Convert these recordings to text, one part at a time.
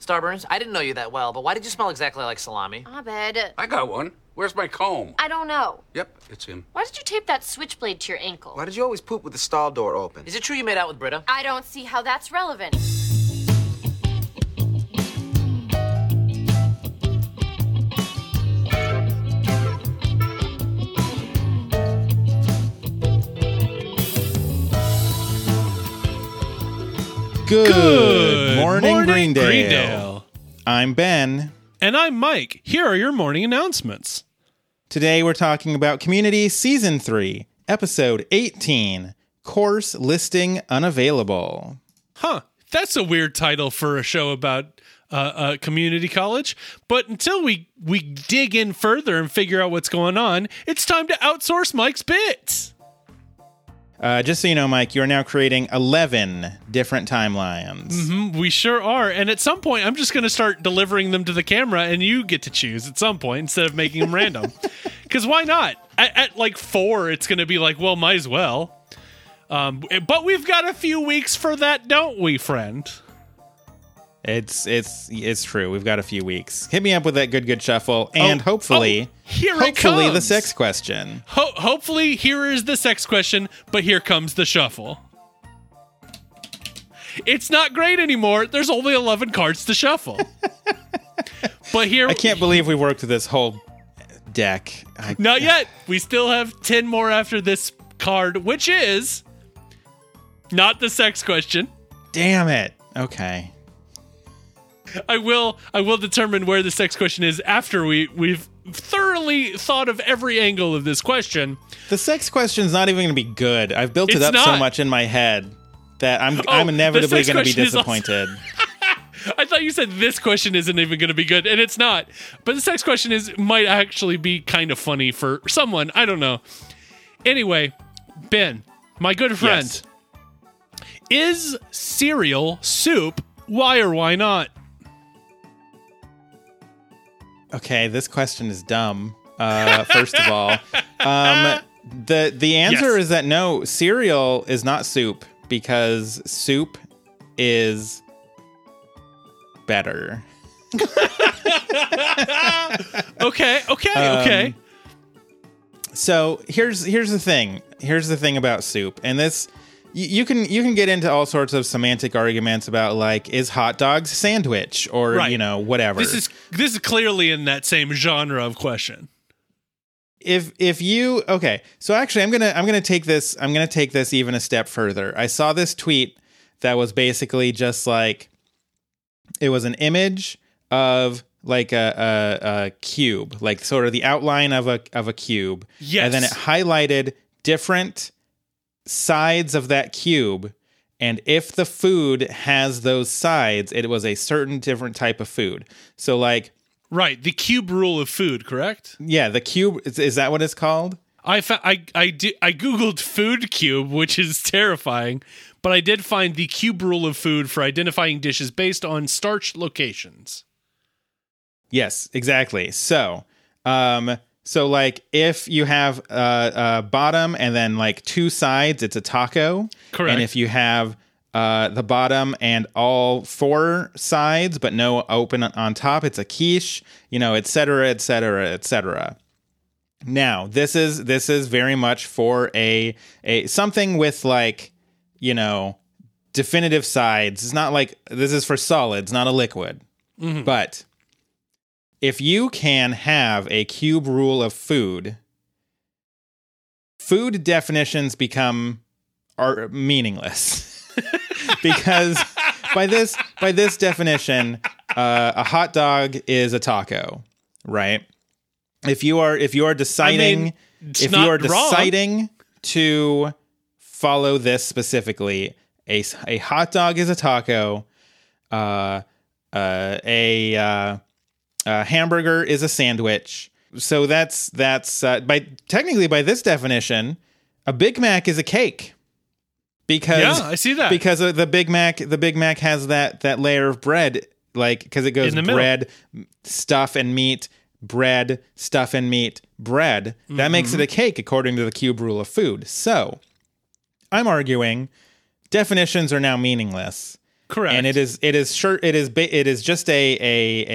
Starburns, I didn't know you that well, but why did you smell exactly like salami? Abed, I got one. Where's my comb? I don't know. Yep, it's him. Why did you tape that switchblade to your ankle? Why did you always poop with the stall door open? Is it true you made out with Britta? I don't see how that's relevant. Good, morning, morning, Greendale. Greendale. I'm Ben. And I'm Mike. Here are your morning announcements. Today we're talking about Community Season 3, Episode 18 Course Listing Unavailable. Huh. That's a weird title for a show about uh, a community college. But until we, we dig in further and figure out what's going on, it's time to outsource Mike's bits. Uh, just so you know, Mike, you are now creating 11 different timelines. Mm, We sure are. And at some point, I'm just going to start delivering them to the camera, and you get to choose at some point instead of making them random. Because why not? At, at like four, it's going to be like, well, might as well. Um, but we've got a few weeks for that, don't we, friend? It's it's it's true. We've got a few weeks. Hit me up with that good good shuffle, oh, and Oh, hopefully, oh, here hopefully the sex question. Ho- hopefully, here is the sex question, but here comes the shuffle. It's not great anymore. There's only 11 cards to shuffle. but here, I can't believe we worked this whole deck. I, not yet. We still have 10 more after this card, which is not the sex question. Damn it. Okay. I will I will determine where the sex question is after we we've thoroughly thought of every angle of this question. The sex question's not even going to be good. I've built it It's up so much in my head that I'm Oh, I'm inevitably going to be also- disappointed. I thought you said this question isn't even going to be good, and it's not. But the sex question is might actually be kind of funny for someone. I don't know. Anyway, Ben, my good friend, Yes. is cereal soup? Why or why not? Okay, this question is dumb. Uh, first of all, um, the the answer Yes. is that no, cereal is not soup because soup is better. Okay, okay, Um, okay. So here's here's the thing. Here's the thing about soup, and this you, you can you can get into all sorts of semantic arguments about like is hot dogs sandwich or Right. you know whatever. This is this is clearly in that same genre of question. if if you okay so actually i'm gonna i'm gonna take this i'm gonna take this even a step further i saw this tweet that was basically just like it was an image of like a, a, a cube like sort of the outline of a of a cube Yes. and then it highlighted different sides of that cube and if the food has those sides it was a certain different type of food so like Right, the cube rule of food, correct? yeah the cube is, is that what it's called I fa- I I I googled food cube, which is terrifying, but I did find the cube rule of food for identifying dishes based on starch locations. Yes, exactly. So, um, so like if you have uh, a bottom and then like two sides, it's a taco. Correct. And if you have uh, the bottom and all four sides, but no open on top, it's a quiche. You know, et cetera, et cetera, et cetera. Now, this is this is very much for a a something with like you know definitive sides. It's not like this is for solids, not a liquid. But if you can have a cube rule of food, food definitions become are meaningless because by this by this definition, uh, a hot dog is a taco, right? If you are if you are deciding mean, if you are wrong. deciding to follow this specifically, a a hot dog is a taco, uh, uh, a uh, a hamburger is a sandwich. So that's that's uh, by technically by this definition, a Big Mac is a cake because Yeah, I see that. because the Big Mac the Big Mac has that that layer of bread like because it goes In the middle. bread stuff and meat bread stuff and meat bread that makes Mm-hmm. it a cake according to the cube rule of food so I'm arguing definitions are now meaningless Correct. And it is it is sure it is ba- it is just a a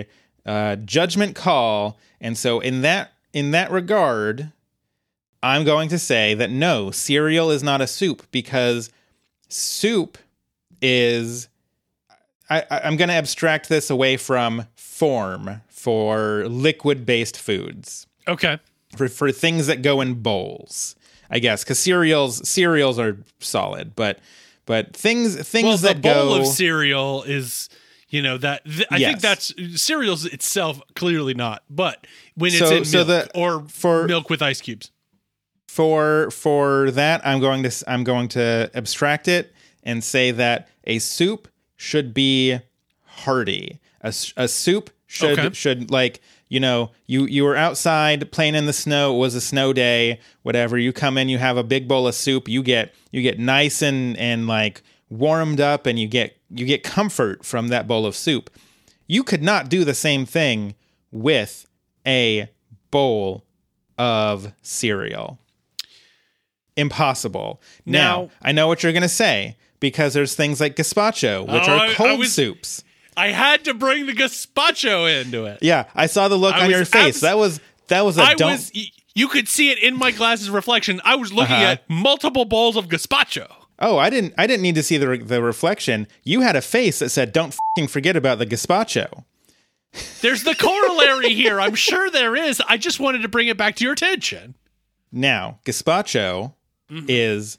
a uh, judgment call. And so in that in that regard, I'm going to say that no, cereal is not a soup because soup is I, I'm going to abstract this away from form for liquid based foods Okay. for for things that go in bowls. I guess because cereals cereals are solid, but but things things that go. Well, the bowl of cereal is, you know, that th- I Yes. think that's cereals itself clearly not, but when it's So- milk the- or for- milk with ice cubes. for for that i'm going to I'm going to abstract it and say that a soup should be hearty A soup should Okay. should like you know you you were outside playing in the snow it was a snow day whatever you come in you have a big bowl of soup you get you get nice and and like warmed up and you get you get comfort from that bowl of soup you could not do the same thing with a bowl of cereal impossible. Now, Now- I know what you're going to say because there's things like gazpacho, which Oh, are I- I cold was- soups. I had to bring the gazpacho into it. Yeah, I saw the look I on your face. abs- that was that was a I don't. was. You could see it in my glasses reflection. I was looking Uh-huh. at multiple bowls of gazpacho. Oh, I didn't. I didn't need to see the re- the reflection. You had a face that said, "Don't fing forget about the gazpacho." There's the corollary here. I'm sure there is. I just wanted to bring it back to your attention. Now, gazpacho Mm-hmm. is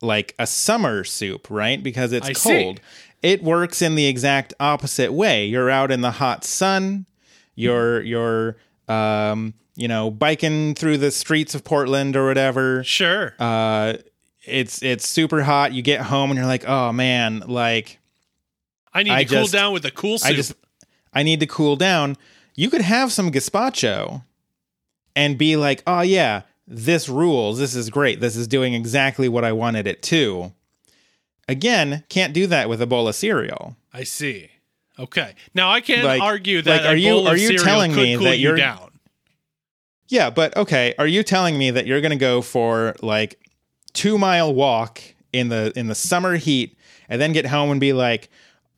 like a summer soup, right? Because it's I see. cold. It works in the exact opposite way. You're out in the hot sun. You're you're um, you know, biking through the streets of Portland or whatever. Sure. Uh it's it's super hot. You get home and you're like, "Oh man, like I need I to cool down with a cool soup. I just I need to cool down. You could have some gazpacho and be like, "Oh yeah, this rules. This is great. This is doing exactly what I wanted it to." Again, can't do that with a bowl of cereal. I see. Okay. Now I can Like- argue that like, are a you- bowl of are you cereal telling me cool that you you're- down. Yeah, but okay, are you telling me that you're going to go for like 2-mile walk in the in the summer heat and then get home and be like,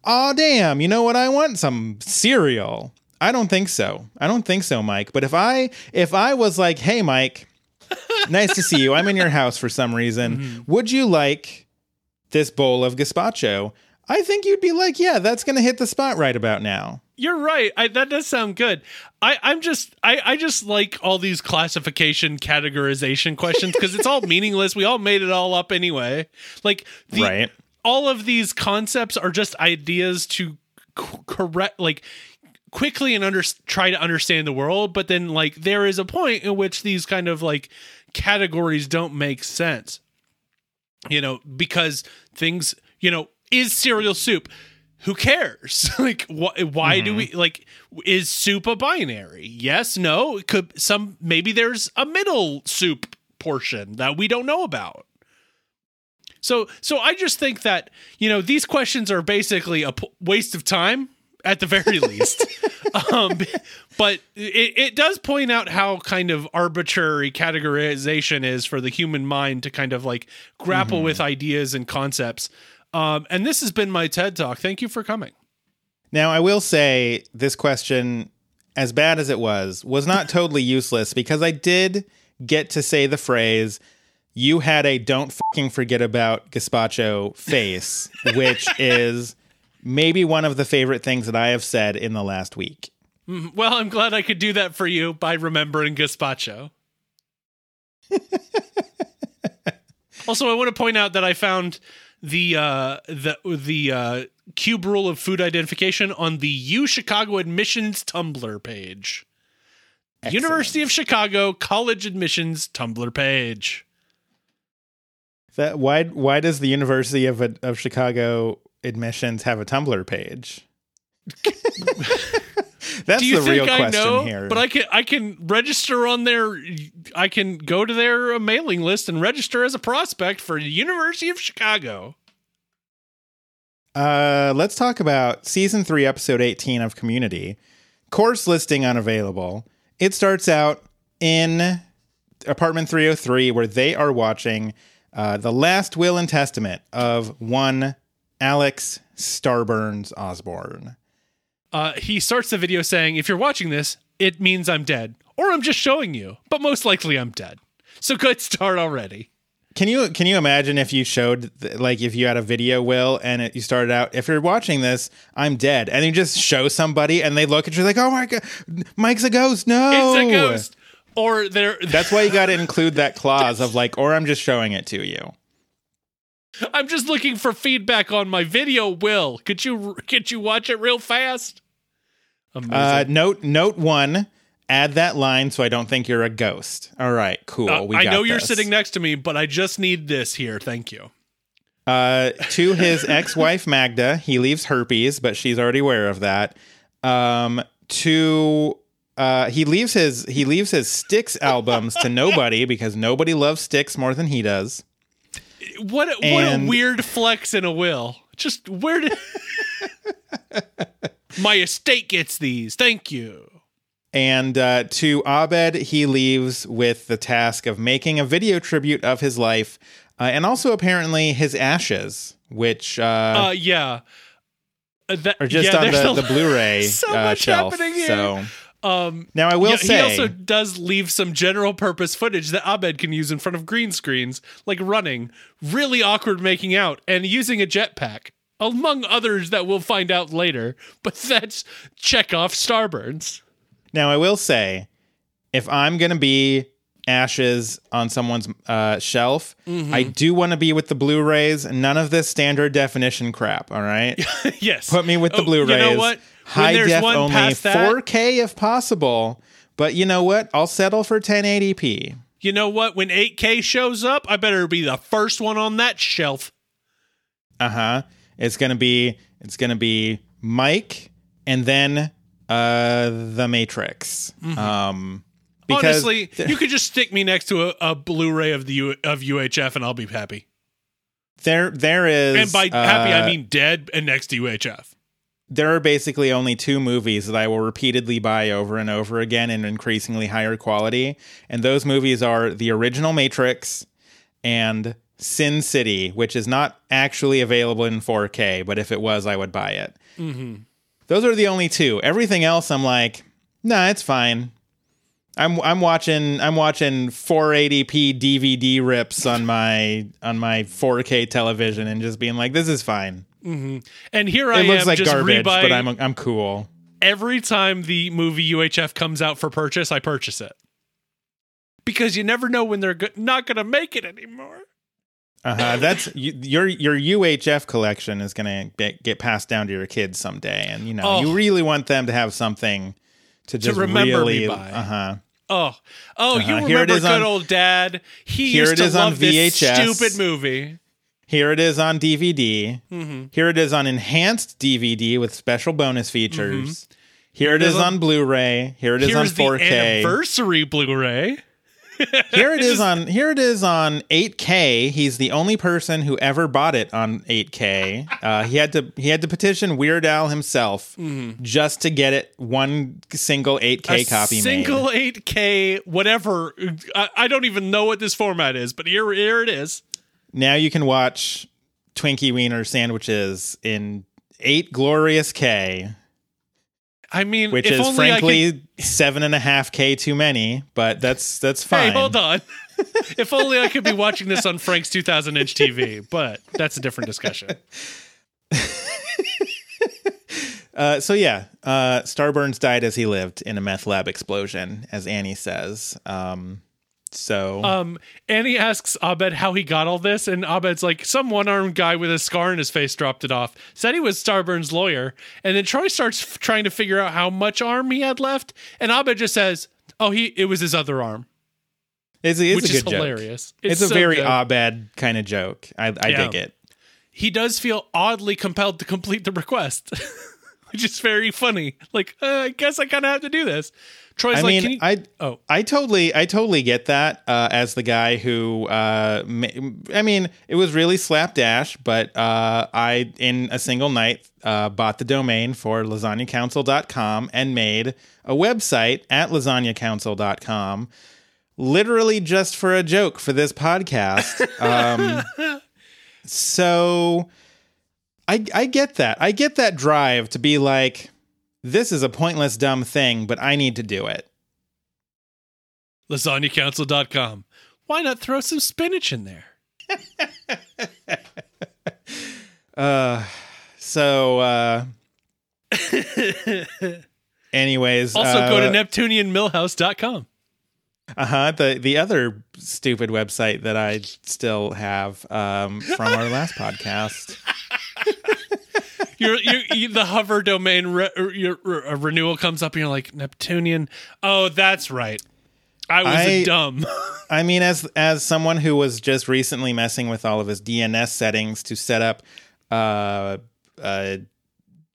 "Oh damn, you know what I want? Some cereal." I don't think so. I don't think so, Mike. But if I if I was like, "Hey Mike, nice to see you. I'm in your house for some reason. Mm-hmm. Would you like this bowl of gazpacho?" I think you'd be like, "Yeah, that's going to hit the spot right about now." You're right. I, that does sound good. I, I'm just I, I just like all these classification categorization questions because it's all meaningless. We all made it all up anyway. Like the, Right. all of these concepts are just ideas to c- correct like quickly and under try to understand the world but then like there is a point in which these kind of like categories don't make sense you know because things you know is cereal soup. Who cares? Like wh- why do we like is soup a binary? Yes no it could some maybe there's a middle soup portion that we don't know about. So so I just think that you know these questions are basically a p- waste of time at the very least. um, but it, it does point out how kind of arbitrary categorization is for the human mind to kind of like grapple with ideas and concepts. Um, and this has been my TED talk. Thank you for coming. Now, I will say this question, as bad as it was, was not totally useless because I did get to say the phrase, you had a don't fucking forget about gazpacho face, which is maybe one of the favorite things that I have said in the last week. Well, I'm glad I could do that for you by remembering gazpacho. also, I want to point out that I found the uh, the the uh, cube rule of food identification on the U Chicago admissions Tumblr page. University of Chicago college admissions Tumblr page. That why why does the University of of Chicago admissions have a Tumblr page? That's Do you the think real I question know? here. But I can I can register on their I can go to their uh, mailing list and register as a prospect for University of Chicago. Uh, let's talk about season three, episode 18 of Community. Course listing unavailable. It starts out in apartment 303, where they are watching uh, the last will and testament of one Alex Starburns Osborne. Uh, he starts the video saying, "If you're watching this, it means I'm dead, or I'm just showing you, but most likely I'm dead." So good start already. Can you can you imagine if you showed like if you had a video will and it, you started out if you're watching this I'm dead and you just show somebody and they look at you like oh my god Mike's a ghost no It's a ghost. Or there, that's why you got to include that clause of like or I'm just showing it to you I'm just looking for feedback on my video. Will could you could you watch it real fast? Uh, note note one add that line so I don't think you're a ghost all right cool Uh, I know you're sitting next to me, but I just need this here. Thank you. Uh, to his ex-wife Magda, he leaves herpes, but she's already aware of that. Um, to uh, he leaves his he leaves his Styx albums to nobody because nobody loves Styx more than he does. What a, what a weird flex in a will. Just where did my estate gets these? Thank you. And uh, to Abed, he leaves with the task of making a video tribute of his life, uh, and also apparently his ashes, which uh, Uh, yeah. Uh, that, are just yeah, on the, a- the Blu-ray so uh, much shelf. happening here. So Um, now I will yeah, say, he also does leave some general purpose footage that Abed can use in front of green screens, like running, really awkward making out, and using a jetpack, among others that we'll find out later. But that's check off Starburns. Now, I will say, if I'm going to be ashes on someone's uh, shelf, Mm-hmm. I do want to be with the Blu-rays. None of this standard definition crap. All right, yes. put me with the Oh, Blu-rays. You know what? High def one only, past 4K if possible. But you know what? I'll settle for 1080p. you know what? When 8K shows up, I better be the first one on that shelf. Uh huh. It's gonna be it's gonna be Mike and then uh the Matrix. Um, because Mm-hmm. Honestly, you could just stick me next to a, a Blu-ray of the U, of UHF, and I'll be happy. there there is And by happy, I uh, mean dead and next to UHF. There are basically only two movies that I will repeatedly buy over and over again in increasingly higher quality. And those movies are the original Matrix and Sin City, which is not actually available in 4K, but if it was, I would buy it. Mm-hmm. Those are the only two. Everything else, I'm like, nah, it's fine. I'm I'm watching I'm watching 480p DVD rips on my on my 4K television and just being like, this is fine. And here I It looks am like just garbage, rebuying but I'm I'm cool. every time the movie UHF comes out for purchase, I purchase it because you never know when they're go- not going to make it anymore. Uh-huh. That's you, your your UHF collection is going to get passed down to your kids someday, and you know Oh. you really want them to have something to just remember me really. by. Uh-huh. Oh, oh, you Uh-huh. remember it is good on- old dad? He here used it to is on love this VHS. stupid movie. Here it is on DVD. Mm-hmm. Here it is on enhanced DVD with special bonus features. Here it Mm-hmm. is on- on Blu-ray. Here it is on 4K. anniversary Blu-ray. Here it is on here it is on 8K. He's the only person who ever bought it on 8K. Uh, he had to he had to petition Weird Al himself just to get it one single 8K Mm-hmm. Copy single made. 8K, whatever. I, I don't even know what this format is, but here, here it is. Now you can watch Twinkie Wiener sandwiches in 8 glorious K, I mean, which if is only I could- frankly seven and a half K too many, but that's that's fine. Hey, hold on. if only I could be watching this on Frank's 2000 inch TV, but that's a different discussion. Uh, so yeah, uh, Starburns died as he lived in a meth lab explosion, as Annie says. Um, so Um, Annie asks Abed how he got all this, and Abed's like, some one armed guy with a scar in his face dropped it off. Said he was Starburns' lawyer. And then Troy starts f- trying to figure out how much arm he had left, and Abed just says, Oh, he it was his other arm. it's, it's which is hilarious. It's, It's a so very good. Abed kind of joke. I, I Yeah. dig it. He does feel oddly compelled to complete the request. Which is very funny. Like, uh, I guess I kind of have to do this. Troy's I like, mean, you- I oh, I totally I totally get that uh, as the guy who uh, ma- I mean it was really slapdash, but uh, I in a single night uh, bought the domain for lasagnacouncil.com and made a website at lasagnacouncil.com literally just for a joke for this podcast. Um, so I I get that. I get that drive to be like, this is a pointless, dumb thing, but I need to do it. LasagnaCouncil.com. Why not throw some spinach in there? Uh, so uh, anyways, Also, uh, go to NeptunianMillhouse.com. Uh huh. The the other stupid website that I still have um, from our last podcast. Your, your, you, the hover domain re, your, uh, renewal comes up, and you're like Neptunian. Oh, that's right. I was I- dumb. I mean, as as someone who was just recently messing with all of his DNS settings to set up uh, a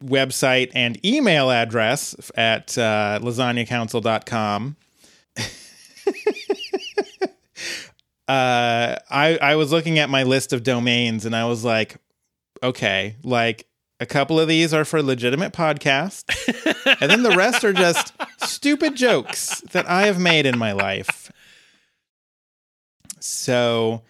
website and email address at uh, lasagnacouncil.com. uh, I I was looking at my list of domains and I was like, okay, like a couple of these are for legitimate podcasts, and then the rest are just stupid jokes that I have made in my life. So,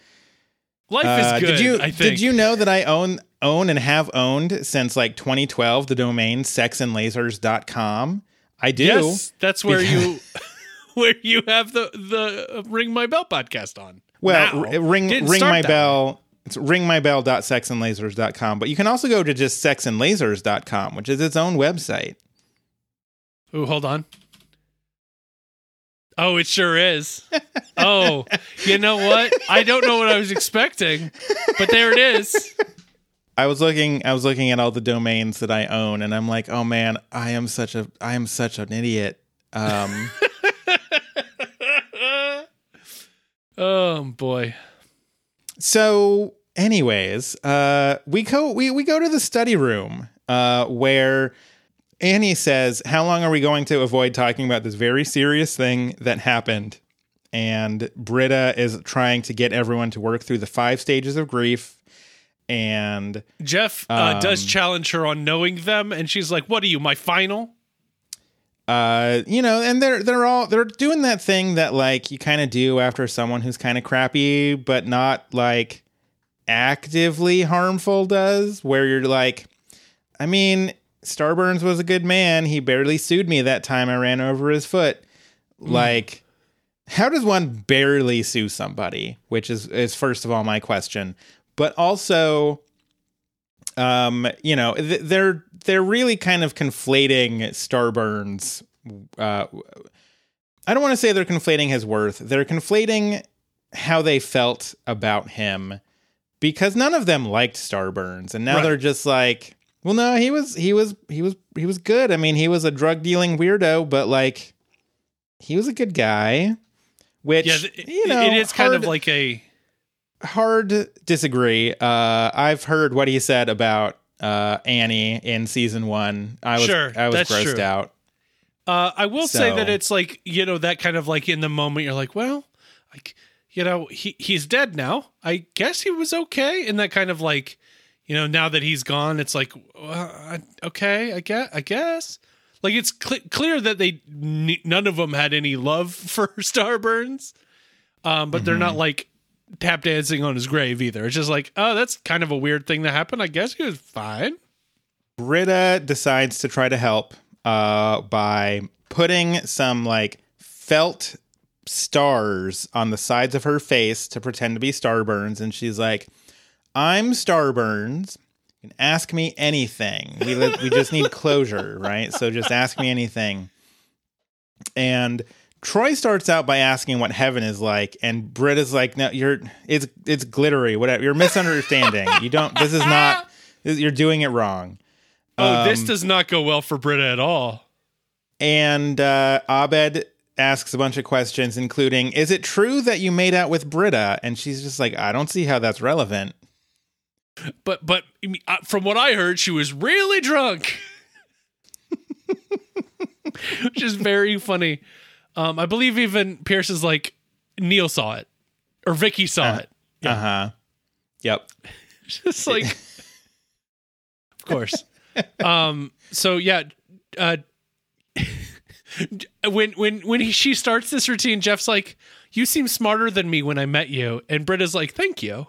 Life uh, is good. did you I think. did you know that I own own and have owned since like 2012 the domain sexandlasers.com? I do. Yes, that's where you where you have the the uh, Ring My Bell podcast on. Well, r- ring Didn't ring my bell. It's ringmybell.sexandlasers.com, but you can also go to just sexandlasers.com, which is its own website. Ooh, hold on. Oh, it sure is. oh, you know what? I don't know what I was expecting, but there it is. I was looking I was looking at all the domains that I own and I'm like, "Oh man, I am such a I am such an idiot." Um Oh boy. So, anyways, uh, we go we we go to the study room uh, where Annie says, "How long are we going to avoid talking about this very serious thing that happened?" And Britta is trying to get everyone to work through the five stages of grief. And Jeff uh, does Um, challenge her on knowing them, and she's like, "What are you, my final?" Uh, you know, and they're they're all they're doing that thing that like you kind of do after someone who's kind of crappy, but not like actively harmful does, where you're like, I mean, Starburns was a good man. He barely sued me that time I ran over his foot. Like, how does one barely sue somebody? Which is is first of all my question, but also um you know th- they're they're really kind of conflating starburns uh i don't want to say they're conflating his worth they're conflating how they felt about him because none of them liked starburns and now Right. they're just like well no he was he was he was he was good i mean he was a drug dealing weirdo but like he was a good guy which Yeah, you know it is kind of like a hard disagree. Uh, I've heard what he said about uh, Annie in season one. I was Sure, I was grossed true. out. Uh, I will say that it's like you know that kind of like in the moment you're like, well, like you know he he's dead now. I guess he was okay, and that kind of like you know now that he's gone, it's like uh, okay, I guess I guess like it's cl- clear that they n- none of them had any love for Starburns, um, but they're Mm-hmm. not like tap dancing on his grave either. It's just like oh that's kind of a weird thing that happened. I guess he was fine. Britta decides to try to help uh, by putting some like felt stars on the sides of her face to pretend to be starburns, and she's like, "I'm Starburns." You can ask me anything. We li- we just need closure, right? So just ask me anything. And Troy starts out by asking what heaven is like, and Britta's like, "No, you're it's it's glittery. Whatever. You're misunderstanding. you don't. This is not. You're doing it wrong." Oh, this Um, does not go well for Britta at all. And uh, Abed asks a bunch of questions, including, "Is it true that you made out with Britta?" And she's just like, "I don't see how that's relevant." but but uh, from what I heard, she was really drunk, which is very funny. Um, I believe even Pierce is like Neil saw it or Vicky saw it. Uh huh. Yep. Just like, of course. Um. So yeah. Uh. when when when he, she starts this routine, Jeff's like, "You seem smarter than me when I met you," and Britta's like, "Thank you."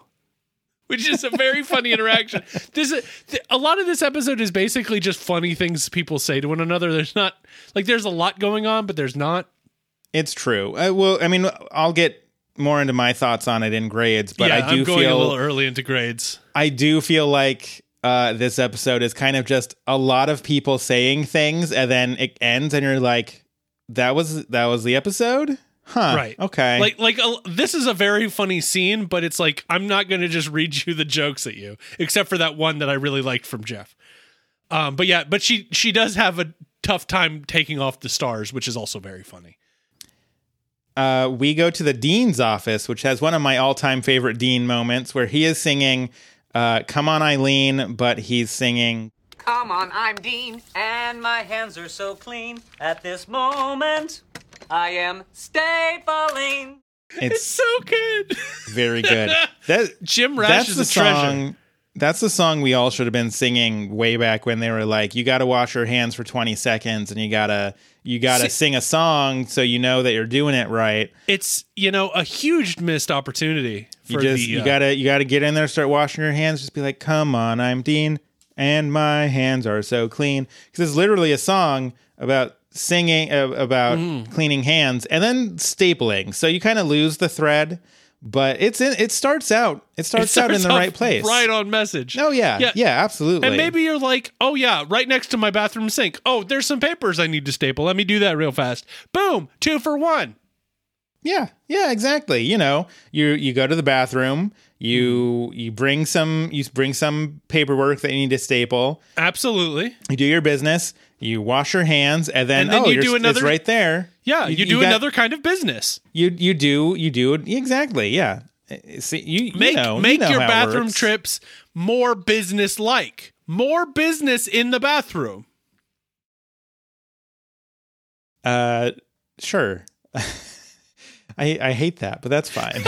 which is a very funny interaction. This th- a lot of this episode is basically just funny things people say to one another. There's not like there's a lot going on, but there's not. It's true. Uh, well, I mean, I'll get more into my thoughts on it in grades, but yeah, I do am going feel a little early into grades. I do feel like uh, this episode is kind of just a lot of people saying things, and then it ends, and you're like, "That was that was the episode." Huh. Right. Okay. Like like uh, this is a very funny scene, but it's like I'm not going to just read you the jokes at you, except for that one that I really liked from Jeff. Um, but yeah, but she she does have a tough time taking off the stars, which is also very funny. Uh, we go to the dean's office, which has one of my all-time favorite dean moments, where he is singing uh, "Come on, Eileen," but he's singing Come on, I'm Dean, and my hands are so clean. At this moment, I am stapling. It's it's so good. very good. That Jim Rash that's is the a treasure. song. That's the song we all should have been singing way back when they were like, "You got to wash your hands for twenty seconds, and you gotta you gotta sing a song so you know that you're doing it right." It's you know a huge missed opportunity for You just the. you uh, gotta you gotta get in there, start washing your hands. Just be like, "Come on, I'm Dean, and my hands are so clean." Because it's literally a song about singing uh, about Mm-hmm. cleaning hands and then stapling. So you kind of lose the thread, but it's in. It starts out. It it starts, out in the right place. right on message. Oh yeah, Yeah. yeah, absolutely. And maybe you're like, oh yeah, right next to my bathroom sink. Oh, there's some papers I need to staple. Let me do that real fast. Boom, two for one. Yeah, yeah, exactly. You know, you you go to the bathroom, you Mm-hmm. you bring some you bring some paperwork that you need to staple. Absolutely. You do your business. You wash your hands, and then, And then oh, you do it's another- right there. Yeah, you, do got- another kind of business. You you do you do exactly. Yeah. Uh, See, you, you Make know, you make know your bathroom trips more business like. More business in the bathroom. Uh, sure. I I hate that, but that's fine.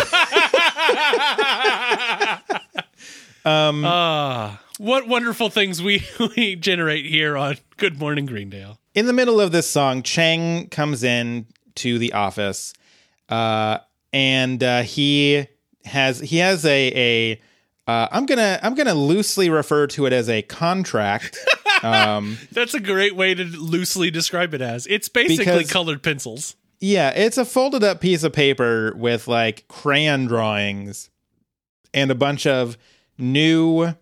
um, Ah, what wonderful things we we generate here on Good Morning Greendale. in the middle of this song, Chang comes in to the office, uh, and uh, he has he has a a uh, I'm gonna I'm gonna loosely refer to it as a contract. um, That's a great way to loosely describe it as. It's basically Because- colored pencils. yeah, it's a folded up piece of paper with like crayon drawings and a bunch of new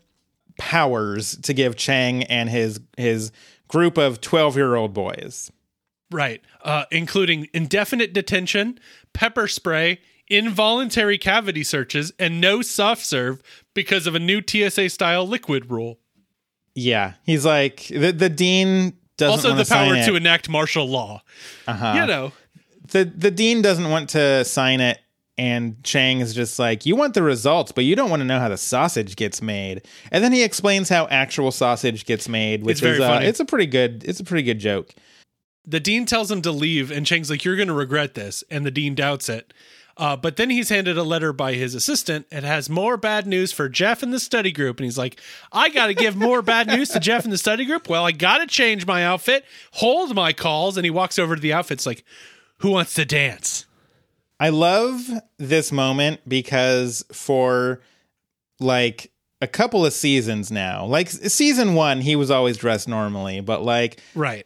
powers to give Chang and his his group of 12 year old boys. Right. Uh, including indefinite detention, pepper spray, involuntary cavity searches, and no soft serve because of a new TSA style liquid rule. Yeah, he's like the the dean doesn't also, want the to sign power to enact martial law. uh-huh. You know, the the dean doesn't want to sign it, and Chang is just like, you want the results, but you don't want to know how the sausage gets made. And then he explains how actual sausage gets made, which It's very is uh, funny. it's a pretty good it's a pretty good joke. the dean tells him to leave, and Chang's like, You're going to regret this. And the dean doubts it. Uh, but then he's handed a letter by his assistant. It has more bad news for Jeff and the study group. And he's like, I got to give more bad news to Jeff and the study group. Well, I got to change my outfit, hold my calls. And he walks over to the outfits like, Who wants to dance? I love this moment because for like a couple of seasons now, like season one, he was always dressed normally, but like Right.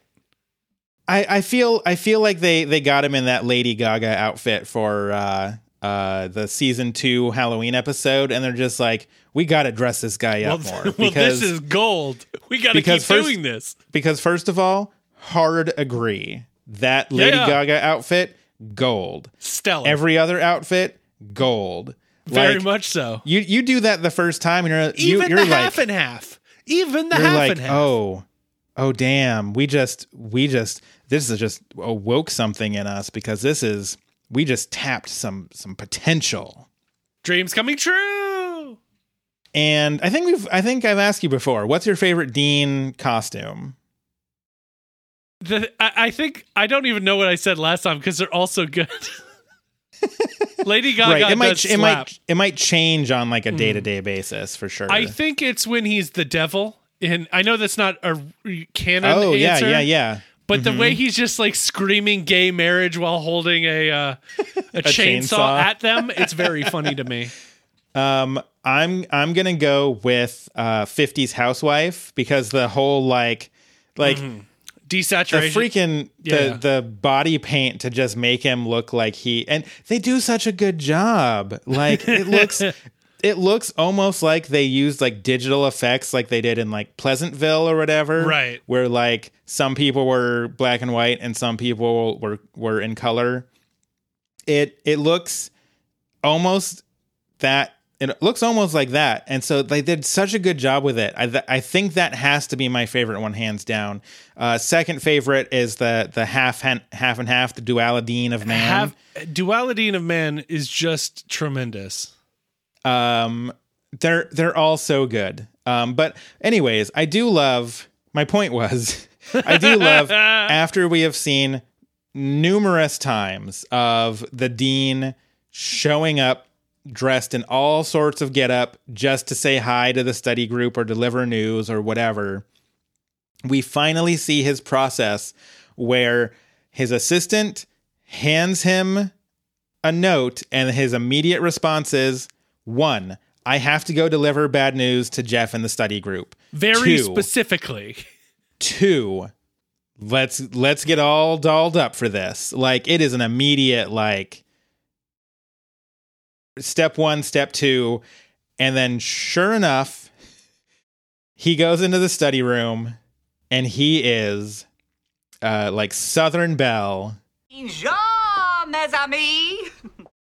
I, I feel I feel like they they got him in that Lady Gaga outfit for uh uh the season two Halloween episode, and they're just like, we got to dress this guy Well, up more well because this is gold. We got to keep first- doing this. because first of all, hard agree that Lady Yeah. Gaga outfit gold, Stellar. every other outfit gold, Very Like, much so. You you do that the first time, and you're you, Even you're the like half and half. Even the half like and half. oh oh damn we just we just this is just awoke something in us because this is we just tapped some some potential Dreams coming true. and i think we've i think i've asked you before what's your favorite dean costume The, I, I think I don't even know what I said last time because they're all so good. Lady Gaga right it might it might it might change on like a day-to-day basis for sure I think it's when he's the devil. And I know that's not a canon oh yeah answer, yeah yeah But the Mm-hmm. way he's just like screaming gay marriage while holding a uh, a, chainsaw, chainsaw. at them, it's very funny to me. Um, I'm I'm gonna go with uh 50s housewife because the whole like like the Desaturation. The freaking Yeah. the the body paint to just make him look like he and they do such a good job. Like it looks it looks almost like they used like digital effects like they did in like Pleasantville or whatever. Right. Where like some people were black and white and some people were were in color. It it looks almost that it looks almost like that. And so they did such a good job with it. I, th- I think that has to be my favorite one hands down. Uh, second favorite is the the half han- half and half the dualidine of man. Have duality of man is just tremendous. um they're they're all so good. Um but anyways i do love my point was i do love after we have seen numerous times of the dean showing up dressed in all sorts of get up just to say hi to the study group or deliver news or whatever we finally see his process where his assistant hands him a note and his immediate response is one i have to go deliver bad news to jeff in the study group Very Two, specifically. two let's let's get all dolled up for this like it is an immediate like step one step two and then sure enough he goes into the study room and he is uh like southern belle Bonjour, mes amis.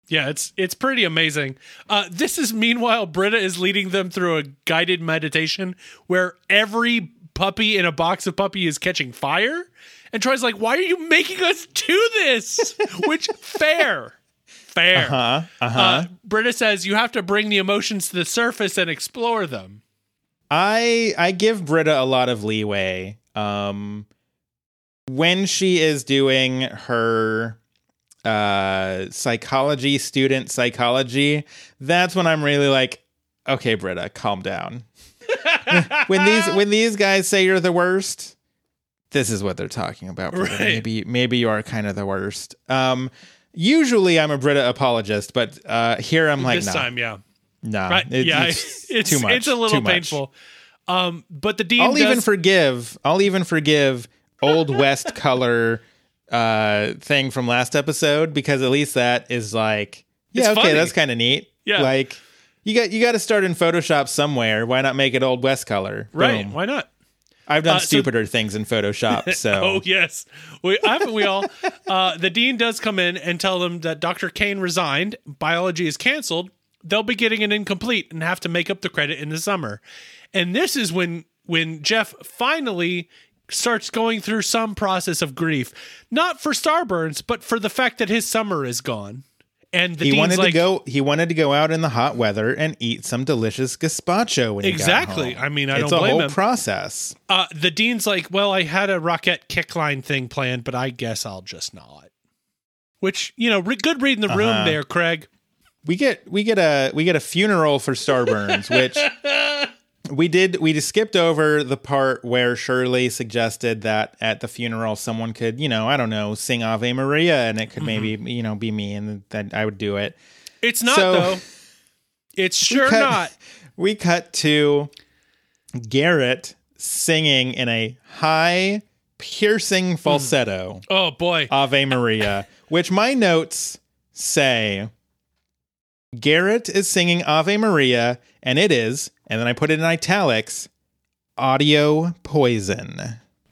Yeah, it's it's pretty amazing. Uh, this is meanwhile Britta is leading them through a guided meditation where every puppy in a box of puppy is catching fire, and Troy's like, "Why are you making us do this?" Which fair, fair. huh uh-huh Uh, Britta says you have to bring the emotions to the surface and explore them. I I give Britta a lot of leeway. Um when she is doing her uh psychology student psychology, that's when I'm really like, okay, Britta, calm down. when these when these guys say you're the worst, this is what they're talking about. Britta. Right. Maybe maybe you are kind of the worst. Um usually I'm a Britta apologist, but uh here I'm like this no. time, yeah, No. right, it- yeah, it's, it's too much. It's a little painful. Um, but the dean I'll even forgive. I'll even forgive old west color uh thing from last episode because at least that is like yeah It's okay funny. that's kind of neat. Yeah. like you got you got to start in Photoshop somewhere. Why not make it old west color? right. Boom. Why not? I've done Uh, so- stupider things in Photoshop. So Oh yes, we haven't we all? Uh, the dean does come in and tell them that Dr. Kane resigned. Biology is canceled. They'll be getting an incomplete and have to make up the credit in the summer. And this is when when Jeff finally starts going through some process of grief, not for Starburns, but for the fact that his summer is gone. And the he dean's wanted like, to go. He wanted to go out in the hot weather and eat some delicious gazpacho when he got Exactly. I mean, I it's don't a blame whole him. process. uh, the dean's like, well, I had a rocket kickline thing planned, but I guess I'll just not. Which you know, re- good reading the room Uh-huh. there, Craig. we get we get a we get a funeral for Starburns, which we did we just skipped over the part where Shirley suggested that at the funeral someone could you know I don't know sing Ave Maria and it could mm-hmm. maybe you know be me and that I would do it. It's not So- though. It's sure cut- not. We cut to Garrett singing in a high piercing hmm. falsetto Oh boy. Ave Maria, which my notes say Garrett is singing Ave Maria, and it is, and then I put it in italics, audio poison.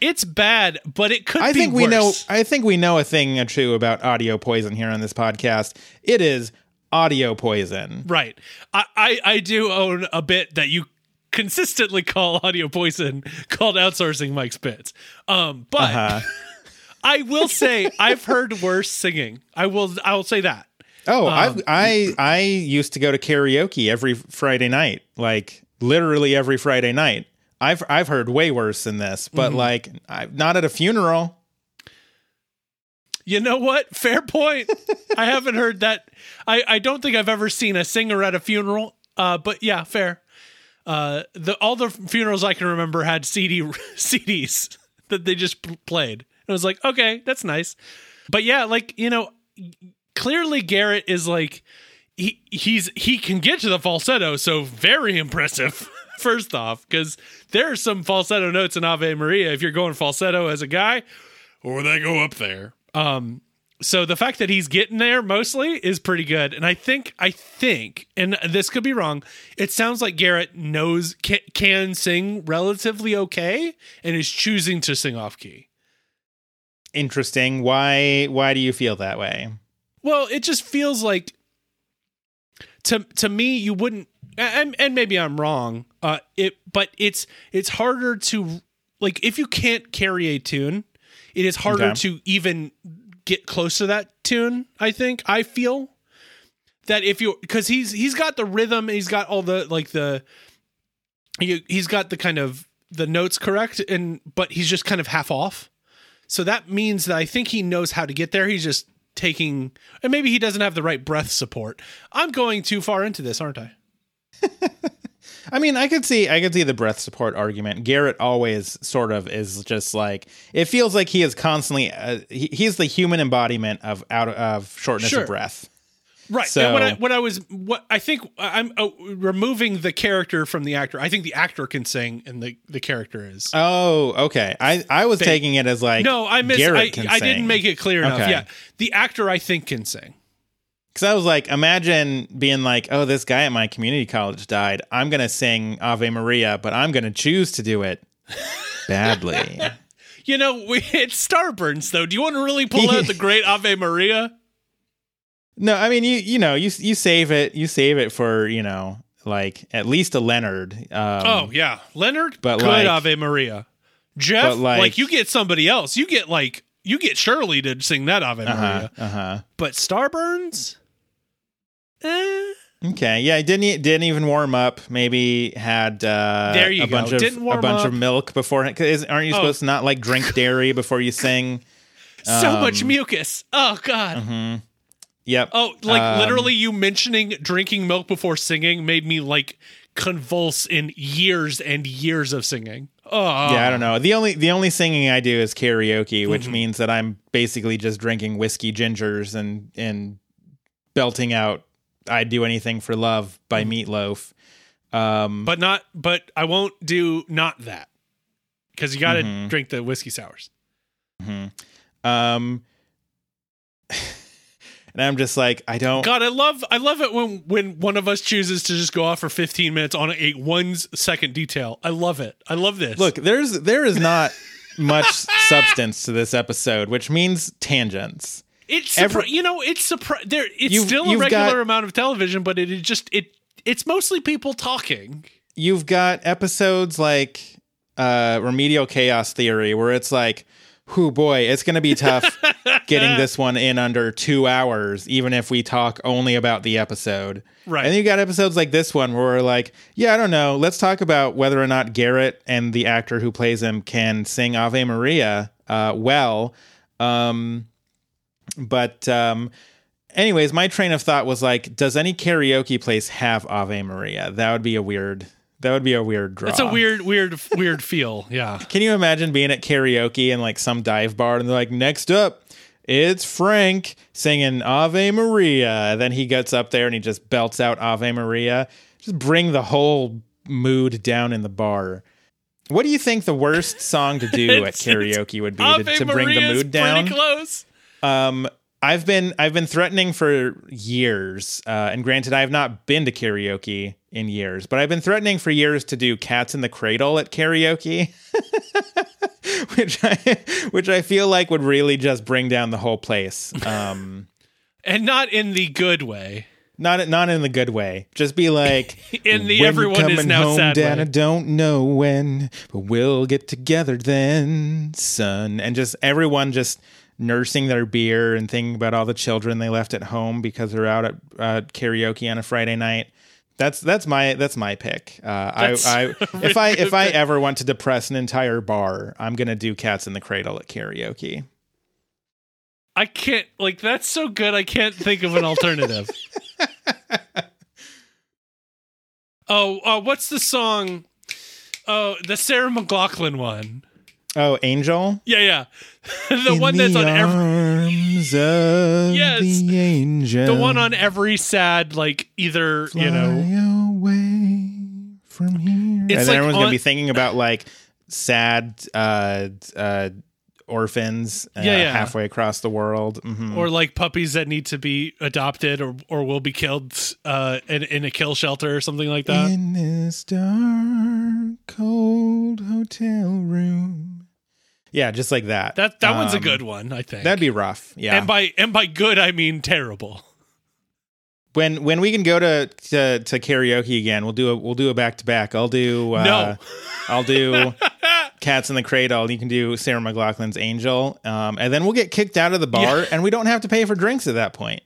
It's bad, but it could I be think we know. I think we know a thing or two about audio poison here on this podcast. It is audio poison. Right. I, I I do own a bit that you consistently call audio poison called outsourcing Mike's bits. Um, but Uh-huh. I will say I've heard worse singing. I will I will say that. Oh, Um, I I used to go to karaoke every Friday night, like literally every Friday night. I've I've heard way worse than this, but Mm-hmm. like I, not at a funeral. You know what? Fair point. I haven't heard that. I, I don't think I've ever seen a singer at a funeral. Uh, but yeah, fair. Uh, the all the funerals I can remember had CD CDs that they just played. And I was like, okay, that's nice. But yeah, like you know, clearly Garrett is like he he's he can get to the falsetto, so very impressive. First off, because there are some falsetto notes in Ave Maria if you're going falsetto as a guy, or they go up there. Um, so the fact that he's getting there mostly is pretty good, and I think I think, and this could be wrong. It sounds like Garrett knows can, can sing relatively okay, and is choosing to sing off key. Interesting. Why why do you feel that way? Well, it just feels like to to me you wouldn't and, and maybe I'm wrong. Uh it but it's it's harder to like if you can't carry a tune, it is harder Okay. to even get close to that tune, I think. I feel that if you cuz he's he's got the rhythm, he's got all the like the he, he's got the kind of the notes correct and but he's just kind of half off. So that means that I think he knows how to get there. He's just taking, and maybe he doesn't have the right breath support. I'm going too far into this, aren't I? I mean, I could see I could see the breath support argument. Garrett always sort of is just like it feels like he is constantly uh, he, he's the human embodiment of out of shortness Sure. of breath. Right. So- and when I when I was what I think I'm uh, removing the character from the actor. I think the actor can sing, and the the character is. Oh, okay. I I was Fake. taking it as like no, I missed. I, I didn't make it clear enough. Okay. Yeah, the actor I think can sing. Because I was like, imagine being like, oh, this guy at my community college died. I'm going to sing Ave Maria, but I'm going to choose to do it badly. You know, we, it's Starburns though. Do you want to really pull out the great Ave Maria? No, I mean, you you know, you you save it, you save it for you know, like at least a Leonard. Um, Oh yeah, Leonard. but good like- Ave Maria. Jeff, like, like- you get somebody else. You get like you get Shirley to sing that Ave uh huh, Maria. uh huh. But Starburns, eh, Okay, yeah, didn't didn't even warm up. Maybe had uh, There you a go. bunch of a bunch up. of milk beforehand. 'Cause aren't you Oh. supposed to not like drink dairy before you sing? so much Um, mucus. Oh god. Yep. Oh, like Um, literally, you mentioning drinking milk before singing made me like convulse in years and years of singing. Oh, Yeah, I don't know. The only the only singing I do is karaoke, which Mm-hmm. means that I'm basically just drinking whiskey gingers and and belting out "I'd Do Anything for Love" by Meatloaf. Um, But not. But I won't do not that because you got to Mhm. drink the whiskey sours. um, and I'm just like, I don't. God, I love I love it when when one of us chooses to just go off for 15 minutes on a one second detail. I love it. I love this. Look, there's there is not much substance to this episode, which means tangents. it's every- you know it's surpri- there. It's You've- still a regular got- amount of television, but it is just it. It's mostly people talking. you've got episodes like uh remedial chaos theory where it's like whoo boy it's gonna be tough getting this one in under two hours even if we talk only about the episode. Right. and you got episodes like this one where we're like yeah i don't know. Let's talk about whether or not garrett and the actor who plays him can sing ave maria uh well. Um but um anyways my train of thought was like does any karaoke place have ave maria? That would be a weird that would be a weird draw It's a weird, weird, weird feel. Yeah. can you imagine being at karaoke in like some dive bar and they're like next up it's frank singing ave maria then he gets up there and he just belts out ave maria just bring the whole mood down in the bar what do you think the worst song to do at karaoke would be to, to bring the mood down Pretty close. um, I've been I've been threatening for years, uh, and granted, I have not been to karaoke in years, but I've been threatening for years to do "Cats in the Cradle" at karaoke, which I which I feel like would really just bring down the whole place. Um, And not in the good way. not not in the good way. Just be like, In the "When everyone is now home, sad Dad, way." I don't know when, but we'll get together then, son. And just everyone just nursing their beer and thinking about all the children they left at home because they're out at uh, karaoke on a Friday night. That's that's my that's my pick. Uh, I, I really if I if I pick. ever want to depress an entire bar, I'm gonna do Cats in the Cradle at karaoke. I can't like that's so good. I can't think of an alternative. oh, uh, what's the song? Oh, the Sarah McLachlan one. Oh, Angel. Yeah, yeah. the In one that's the on every. arms of Yes. the angel. The one on every sad, like either Fly you know, away from here. It's and then like everyone's on- gonna be thinking about like sad uh, uh, orphans uh, Yeah, yeah. halfway across the world. Mhm. or like puppies that need to be adopted or or will be killed uh, in in a kill shelter or something like that. In this dark, cold hotel room. Yeah, just like that. That that one's a Um, good one, I think. That'd be rough. Yeah. And by and by good, I mean terrible. when when we can go to, to to karaoke again, we'll do a we'll do a back to back. I'll do uh, No. I'll do Cats in the Cradle. You can do Sarah McLachlan's Angel, um, and then we'll get kicked out of the bar, Yeah. and we don't have to pay for drinks at that point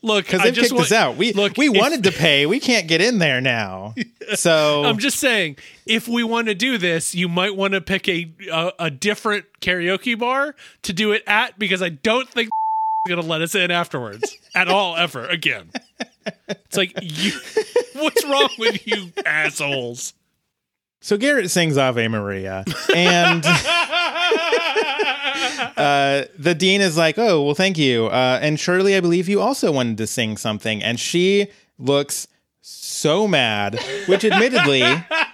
Look, because just kicked want, us out. We look, we if- wanted to pay, we can't get in there now. So I'm just saying, if we want to do this, you might want to pick a, a a different karaoke bar to do it at because I don't think going to let us in afterwards at all ever again. It's like you, what's wrong with you assholes? So Garrett sings Ave Maria, and uh, the dean is like, "Oh, well, thank you." Uh, and Shirley, I believe you also wanted to sing something, and she looks so mad. Which, admittedly,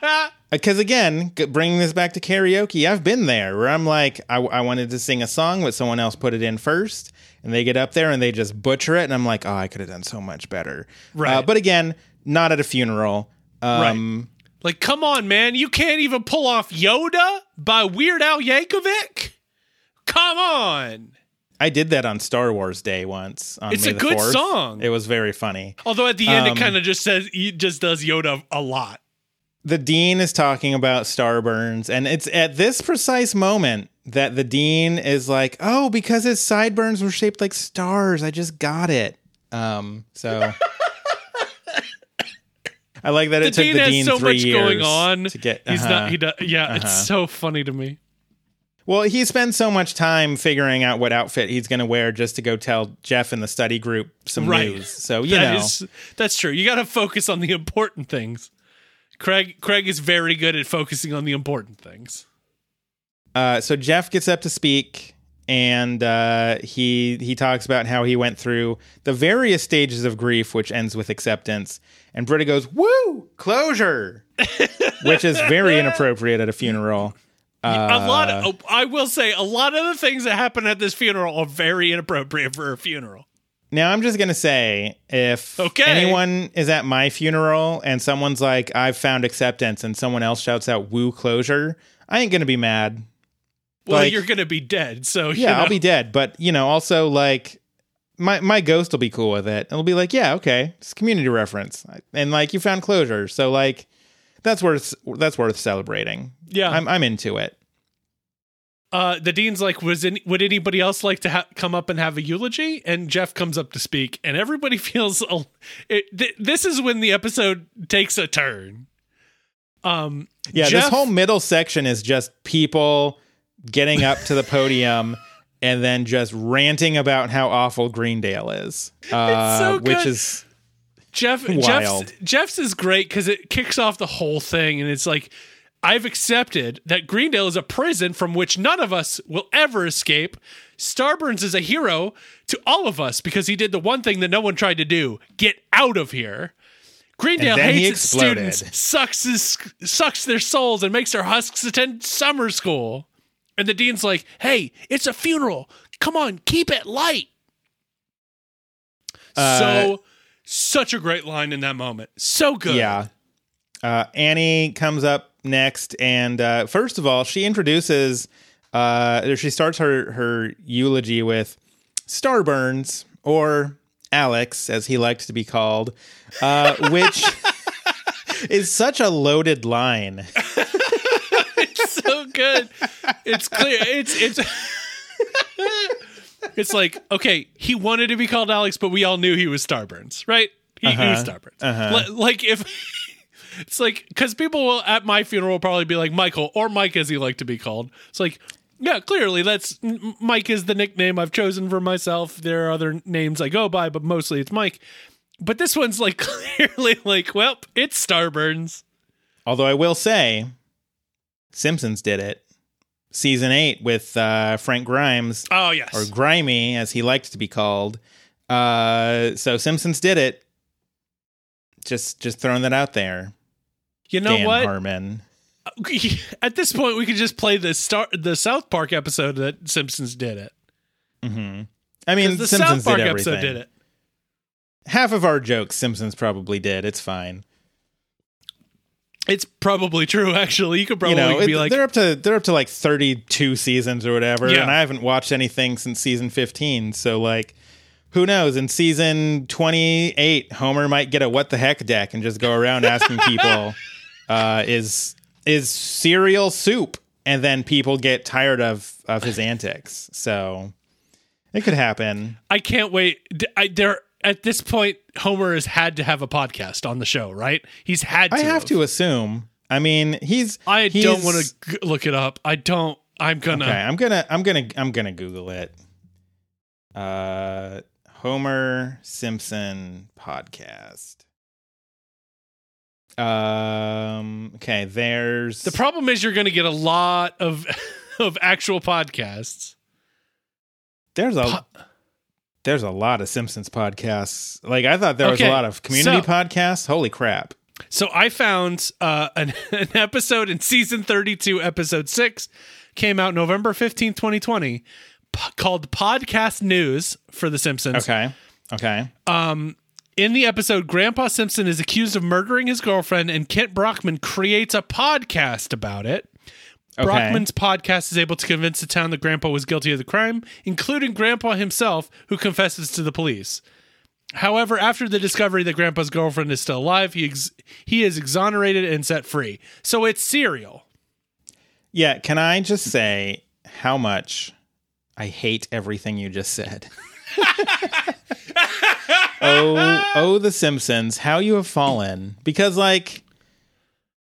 because again, bringing this back to karaoke, I've been there where I'm like, I, I wanted to sing a song, but someone else put it in first, and they get up there and they just butcher it, and I'm like, oh, I could have done so much better. Right. Uh, but again, not at a funeral. Um, Like, come on, man, you can't even pull off Yoda by Weird Al Yankovic. Come on. I did that on Star Wars Day once. On It's May a good 4th. song. It was very funny. Although at the end Um, it kind of just says he just does Yoda a lot. The dean is talking about starburns, and it's at this precise moment that the dean is like, "Oh, because his sideburns were shaped like stars, I just got it." Um, so I like that The it took dean the dean so three much years going on. to get. He's uh-huh. not. He does. Yeah, Uh-huh. it's so funny to me. Well, he spends so much time figuring out what outfit he's going to wear just to go tell Jeff in the study group some Right. news. So you That know, is- that's true. You got to focus on the important things. Craig Craig is very good at focusing on the important things. Uh, so Jeff gets up to speak, and uh, he he talks about how he went through the various stages of grief, which ends with acceptance. And Britta goes, "Woo, closure," which is very inappropriate at a funeral. a lot of, uh, oh, I will say a lot of the things that happen at this funeral are very inappropriate for a funeral. Now I'm just gonna say, if Okay. anyone is at my funeral and someone's like, "I've found acceptance," and someone else shouts out "Woo, closure," I ain't gonna be mad. Well, Like- you're going to be dead, so you yeah, I'll be dead. But you know, also like my my ghost will be cool with it. It'll be like, yeah, okay, it's a community reference, and like you found closure, so like that's worth that's worth celebrating. Yeah. I'm I'm into it. uh, the dean's like, was any, would anybody else like to ha- come up and have a eulogy? And Jeff comes up to speak, and everybody feels a, it, th- this is when the episode takes a turn. Um, Yeah, Jeff- this whole middle section is just people getting up to the podium. And then just ranting about how awful Greendale is, uh, so which is Jeff Wild. Jeff's, Jeff's is great because it kicks off the whole thing, and it's like I've accepted that Greendale is a prison from which none of us will ever escape. Starburns is a hero to all of us because he did the one thing that no one tried to do: get out of here. Greendale hates its students, sucks his, sucks their souls, and makes their husks attend summer school. And the dean's like, "Hey, it's a funeral. Come on, keep it light." Uh, so such a great line in that moment. So good. Yeah. Uh, Annie comes up next, and uh, first of all, she introduces, uh, or she starts her her eulogy with Starburns or Alex, as he liked to be called, uh, which is such a loaded line. It's so good. It's clear. It's it's it's like okay, he wanted to be called Alex, but we all knew he was Starburns, right? He, he was uh-huh. Starburns. Uh-huh. Li- like if it's like because people will at my funeral will probably be like Michael or Mike as he liked to be called. It's like. Yeah, clearly that's Mike is the nickname I've chosen for myself. There are other names I go by, but mostly it's Mike. But this one's like clearly like, well, it's Starburns. Although I will say, Simpsons did it. Season eight with uh, Frank Grimes, Oh yes. or Grimy as he liked to be called. Uh, so Simpsons did it. Just just throwing that out there. you know Dan what? Harmon. At this point, we could just play the star the South Park episode that Simpsons did it. I mean, the Simpsons South Park did episode did it. Half of our jokes Simpsons probably did. It's fine. It's probably true. Actually, you could probably you know, be it- like, they're up to they're up to like 32 seasons or whatever, Yeah. and I haven't watched anything since season 15. So like, who knows? In season 28, Homer might get a what the heck deck and just go around asking people, uh, "Is is cereal soup?" And then people get tired of of his antics. So it could happen. I can't wait. I there at this point, Homer has had to have a podcast on the show, right? He's had. to I have to assume. I mean, he's. I he's, don't want to g- look it up. I don't. I'm gonna. Okay, I'm gonna I'm gonna I'm gonna Google it. Uh Homer Simpson podcast. Um okay, there's The problem is you're going to get a lot of of actual podcasts. there's a there's a lot of Simpsons podcasts. Like I thought there was a lot of community so- podcasts. Holy crap. So I found uh, an, an episode in season 32, episode 6, came out November 15th, 2020, p- called Podcast News for The Simpsons. Okay. Okay. Um, In the episode, Grandpa Simpson is accused of murdering his girlfriend, and Kent Brockman creates a podcast about it. Okay. Brockman's podcast is able to convince the town that Grandpa was guilty of the crime, including Grandpa himself, who confesses to the police. However, after the discovery that Grandpa's girlfriend is still alive, he ex- he is exonerated and set free. So it's serial. Yeah, can I just say how much I hate everything you just said? oh, oh, The Simpsons, how you have fallen. Because like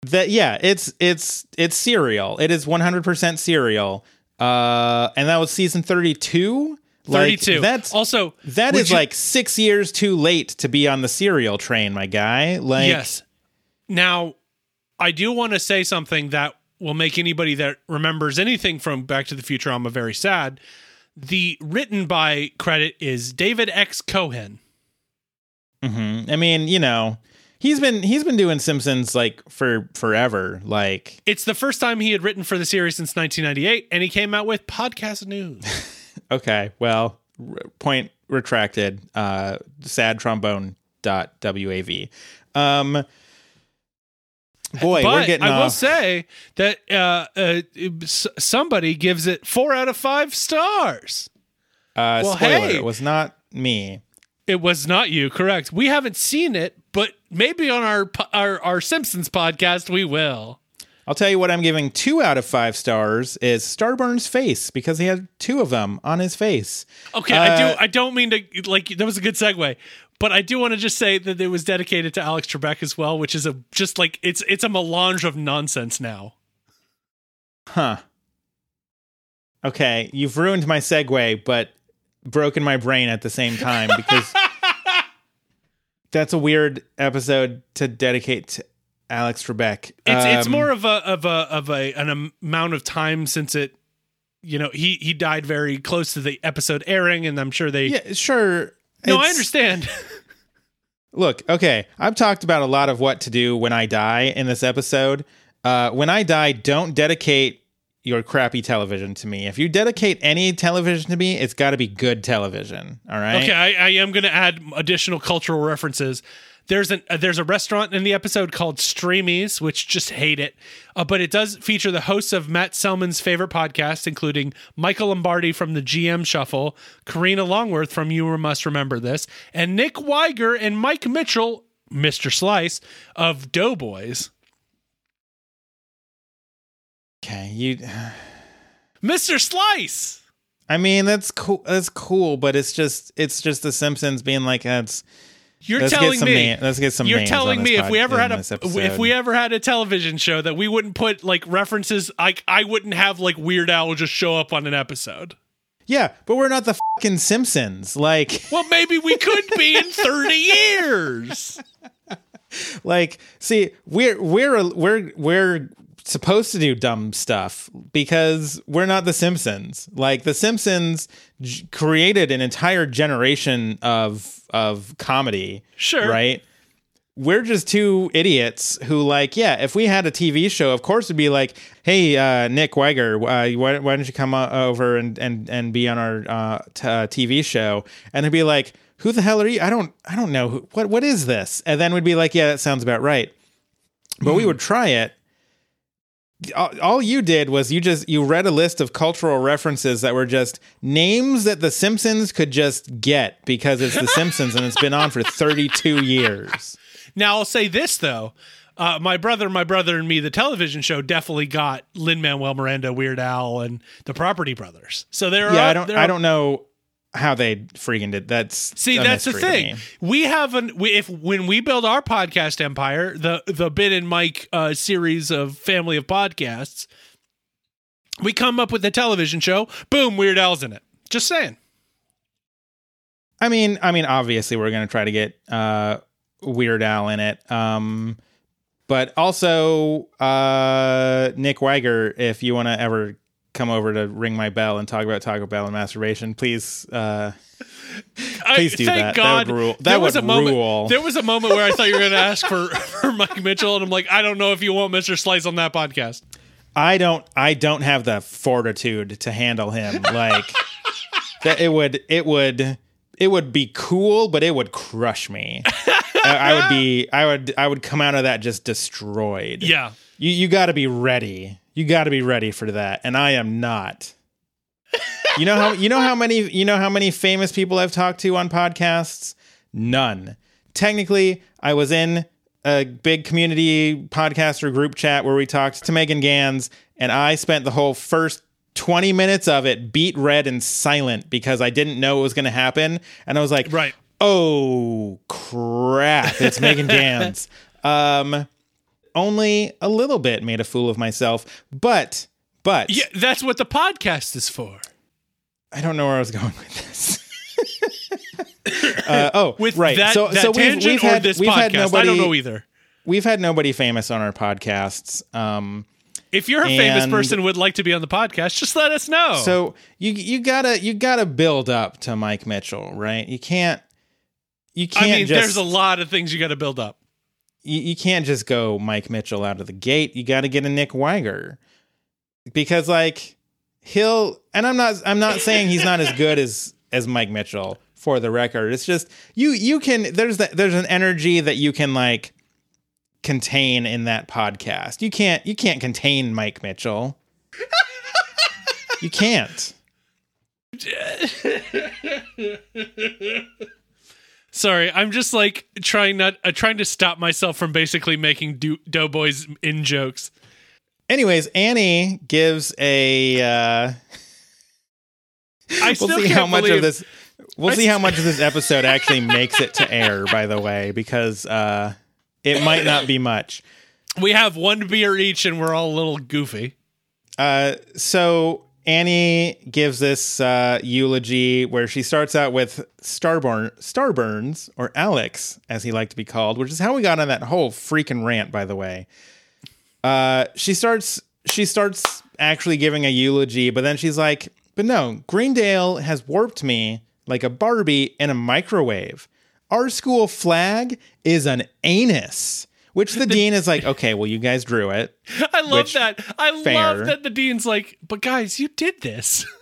that, yeah, it's it's it's serial. It is one hundred percent serial. Uh, and that was season thirty-two. Like, 32. that's also that is you- like six years too late to be on the serial train, my guy. Like, yes. Now, I do want to say something that will make anybody that remembers anything from Back to the Future I'm a very sad. The written by credit is David X. Cohen. Hmm. I mean, you know, he's been he's been doing Simpsons like for forever. Like, It's the first time he had written for the series since 1998, and he came out with podcast news. okay, well, r- point retracted. Uh, sad trombone dot wav. Um, boy, we're getting I will say that uh, uh, somebody gives it four out of five stars. uh, well, spoiler, hey. it was not me. It was not you, correct? We haven't seen it, but maybe on our our, our Simpsons podcast we will. I'll tell you what I'm giving two out of five stars is Starburns face because he had two of them on his face. Okay, I do. Uh, I don't mean to like. That was a good segue, but I do want to just say that it was dedicated to Alex Trebek as well, which is a just like it's it's a melange of nonsense now. Huh. Okay, you've ruined my segue, but broken my brain at the same time because that's a weird episode to dedicate to Alex Trebek. It's it's Um, more of a of a of a an amount of time since it. You know, he he died very close to the episode airing, and I'm sure they. Yeah, sure. no, I understand. Look, okay, I've talked about a lot of what to do when I die in this episode. Uh, when I die, don't dedicate your crappy television to me. If you dedicate any television to me, it's got to be good television. All right. Okay, I, I am going to add additional cultural references. There's an uh, there's a restaurant in the episode called Streamies, which just hate it, uh, but it does feature the hosts of Matt Selman's favorite podcast, including Michael Lombardi from the GM Shuffle, Karina Longworth from You Must Remember This, and Nick Wiger and Mike Mitchell, Mr. Slice of Doughboys. Okay. You. Mr. Slice. I mean, that's cool. That's cool, but it's just it's just the Simpsons being like, oh, let's You're let's telling get some me let's get some. You're telling me if we ever had a if we ever had a television show that we wouldn't put like references like I wouldn't have like Weird Al just show up on an episode. yeah, but we're not the fucking Simpsons. Like, Well, maybe we could be in 30 years. like, see, we're we're we're we're supposed to do dumb stuff because we're not the Simpsons. Like the Simpsons j- created an entire generation of of comedy. Sure. Right? We're just two idiots who like, yeah, if we had a TV show, of course it'd be like, "Hey, uh, Nick Wiger, uh, why, why don't you come o- over and and and be on our uh, t- uh, TV show?" And it'd be like, "Who the hell are you? I don't I don't know who, what what is this?" And then we'd be like, "Yeah, that sounds about right." But we would try it all, you did was you just you read a list of cultural references that were just names that the simpsons could just get because it's the simpsons and it's been on for 32 years Now I'll say this though. Uh, my brother, my brother, and me, the television show definitely got Lin Manuel Miranda, Weird Al, and the Property Brothers. So there are. yeah i don't i don't know how they freaking did that's See, that's the thing. We have an we, if when we build our podcast empire, the the Ben and Mike uh, series of family of podcasts, we come up with a television show. Boom, Weird Al's in it. Just saying. i mean i mean obviously we're gonna try to get uh weird al in it um but also uh nick wiger if you want to ever come over to ring my bell and talk about taco bell and masturbation please uh Please I, do that. That God. would rule- that there was would a moment. rule. There was a moment where I thought you were going to ask for for Mike Mitchell, and I'm like, I don't know if you want Mr. Slice on that podcast. I don't I don't have the fortitude to handle him. Like that it would it would it would be cool, but it would crush me. I, I would be I would I would come out of that just destroyed. Yeah. You you gotta be ready. You gotta be ready for that. And I am not. You know how you know how many you know how many famous people I've talked to on podcasts? None. Technically, I was in a big community podcaster group chat where we talked to Megan Ganz, and I spent the whole first 20 minutes of it beat red and silent because I didn't know it was going to happen. And I was like, Right. oh crap, it's Megan Ganz. Um, only a little bit made a fool of myself, but, but Yeah, that's what the podcast is for. I don't know where I was going with this. uh, oh, With right. that, so, that so we've, we've or had this we've podcast, had nobody. I don't know either. We've had nobody famous on our podcasts. Um, If you're a famous person would like to be on the podcast, just let us know. so you you gotta you gotta build up to Mike Mitchell, right? You can't. You I can't mean, just there's a lot of things you got to build up. You, you can't just go Mike Mitchell out of the gate. You got to get a Nick Wiger because like he'll and I'm not I'm not saying he's not as good as as Mike Mitchell for the record. It's just you you can there's that there's an energy that you can like contain in that podcast. You can't you can't contain Mike Mitchell. you can't. Sorry, I'm just like trying not uh, trying to stop myself from basically making do- doughboys in jokes. Anyways, Annie gives a uh I we'll see how much believe of this we'll I see how much of this episode actually makes it to air by the way because uh it might not be much we have one beer each and we're all a little goofy. uh so annie gives this uh eulogy where she starts out with starburn starburns or alex as he liked to be called which is how we got on that whole freaking rant by the way. Uh she starts she starts actually giving a eulogy but then she's like but no greendale has warped me like a barbie in a microwave. Our school flag is an anus which the dean is like okay well you guys drew it I love Which, that. I fair. love that the dean's like, but guys, you did this.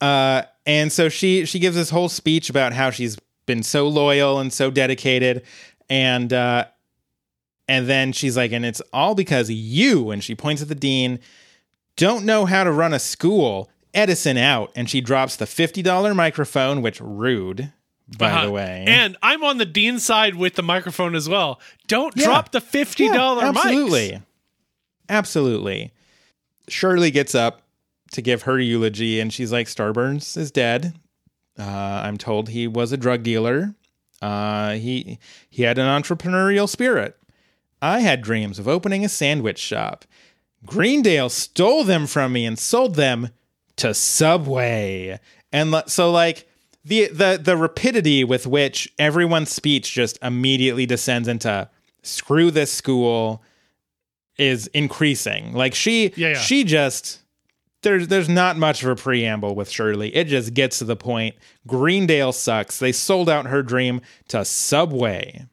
Uh, and so she she gives this whole speech about how she's been so loyal and so dedicated, and uh, and then she's like, and it's all because you. And she points at the dean. Don't know how to run a school. Edison out, and she drops the fifty dollar microphone, which rude, by Uh-huh. the way. And I'm on the dean side with the microphone as well. Don't Yeah. drop the fifty dollar Yeah, mics. absolutely, absolutely. Shirley gets up to give her eulogy, and she's like, "Starburns is dead. Uh, I'm told he was a drug dealer. Uh, he he had an entrepreneurial spirit. I had dreams of opening a sandwich shop. Greendale stole them from me and sold them to Subway. And so, like." The, the the rapidity with which everyone's speech just immediately descends into screw this school is increasing. Like she Yeah, yeah. she just there's there's not much of a preamble with Shirley. It just gets to the point. Greendale sucks. They sold out her dream to Subway.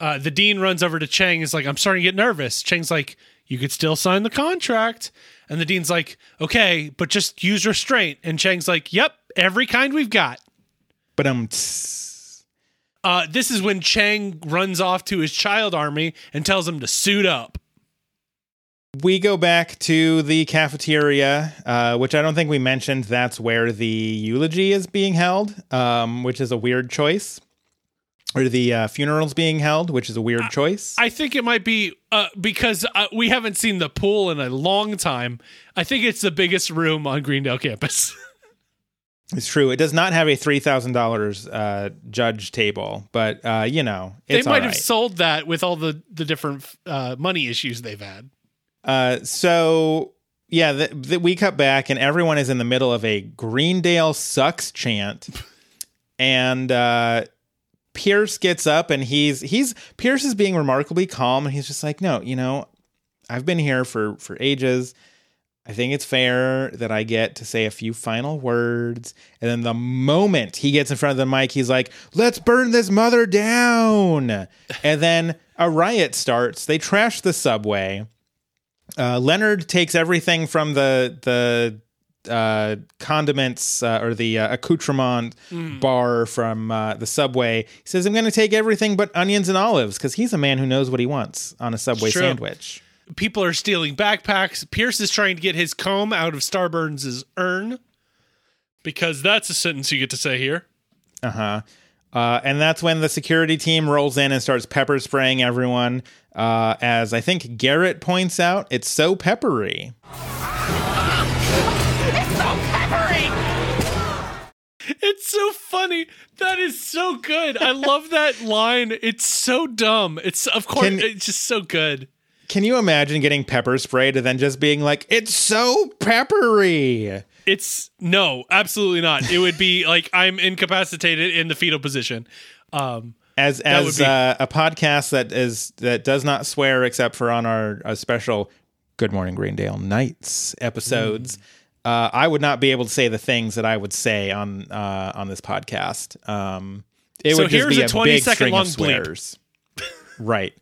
Uh, the dean runs over to Chang. Is like, I'm starting to get nervous. Chang's like, you could still sign the contract. And the dean's like, okay, but just use restraint. And Chang's like, yep, every kind we've got. But um Uh, this is when Chang runs off to his child army and tells him to suit up. we go back to the cafeteria, uh, which I don't think we mentioned. That's where the eulogy is being held, um, which is a weird choice. Or the uh, funeral's being held, which is a weird choice. I think it might be uh, because uh, we haven't seen the pool in a long time. I think it's the biggest room on Greendale campus. It's true. It does not have a three thousand dollars uh, judge table, but uh, you know they might have right. sold that with all the the different uh, money issues they've had. Uh, so yeah, the, the, we cut back, and everyone is in the middle of a Greendale sucks chant, and uh, Pierce gets up, and he's he's Pierce is being remarkably calm, and he's just like, no, you know, I've been here for for ages. I think it's fair that I get to say a few final words. And then the moment he gets in front of the mic, he's like, let's burn this mother down. and then a riot starts. They trash the subway. Uh, Leonard takes everything from the the uh, condiments uh, or the uh, accoutrement bar from uh, the subway. He says, "I'm going to take everything but onions and olives because he's a man who knows what he wants on a subway sandwich." People are stealing backpacks. Pierce is trying to get his comb out of Starburns' urn because that's a sentence you get to say here. Uh-huh. Uh, and that's when the security team rolls in and starts pepper spraying everyone. Uh, as I think Garrett points out, it's so peppery. It's so peppery. It's so funny. That is so good. I love that line. It's so dumb. It's of course Can- it's just so good. Can you imagine getting pepper sprayed and then just being like, it's so peppery? It's no, absolutely not. It would be like I'm incapacitated in the fetal position. Um As as be- uh, a podcast that is that does not swear except for on our, our special Good Morning Greendale Nights episodes, uh, I would not be able to say the things that I would say on uh, on this podcast. Um, it So would just here's be a a, 20 big second long of bleep. swears. right.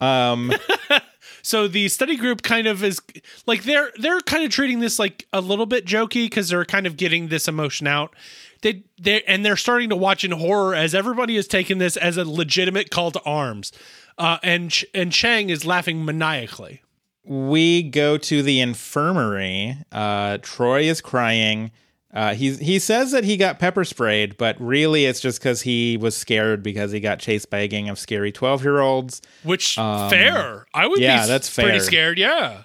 Um, so the study group kind of is like they're they're kind of treating this like a little bit jokey because they're kind of getting this emotion out. They they and they're starting to watch in horror as everybody is taking this as a legitimate call to arms. Uh, and and Chang is laughing maniacally. we go to the infirmary. Uh, Troy is crying. Uh, he he says that he got pepper sprayed, but really it's just because he was scared because he got chased by a gang of scary twelve year olds. Which fair. I would Um, yeah, be that's pretty scared. Yeah.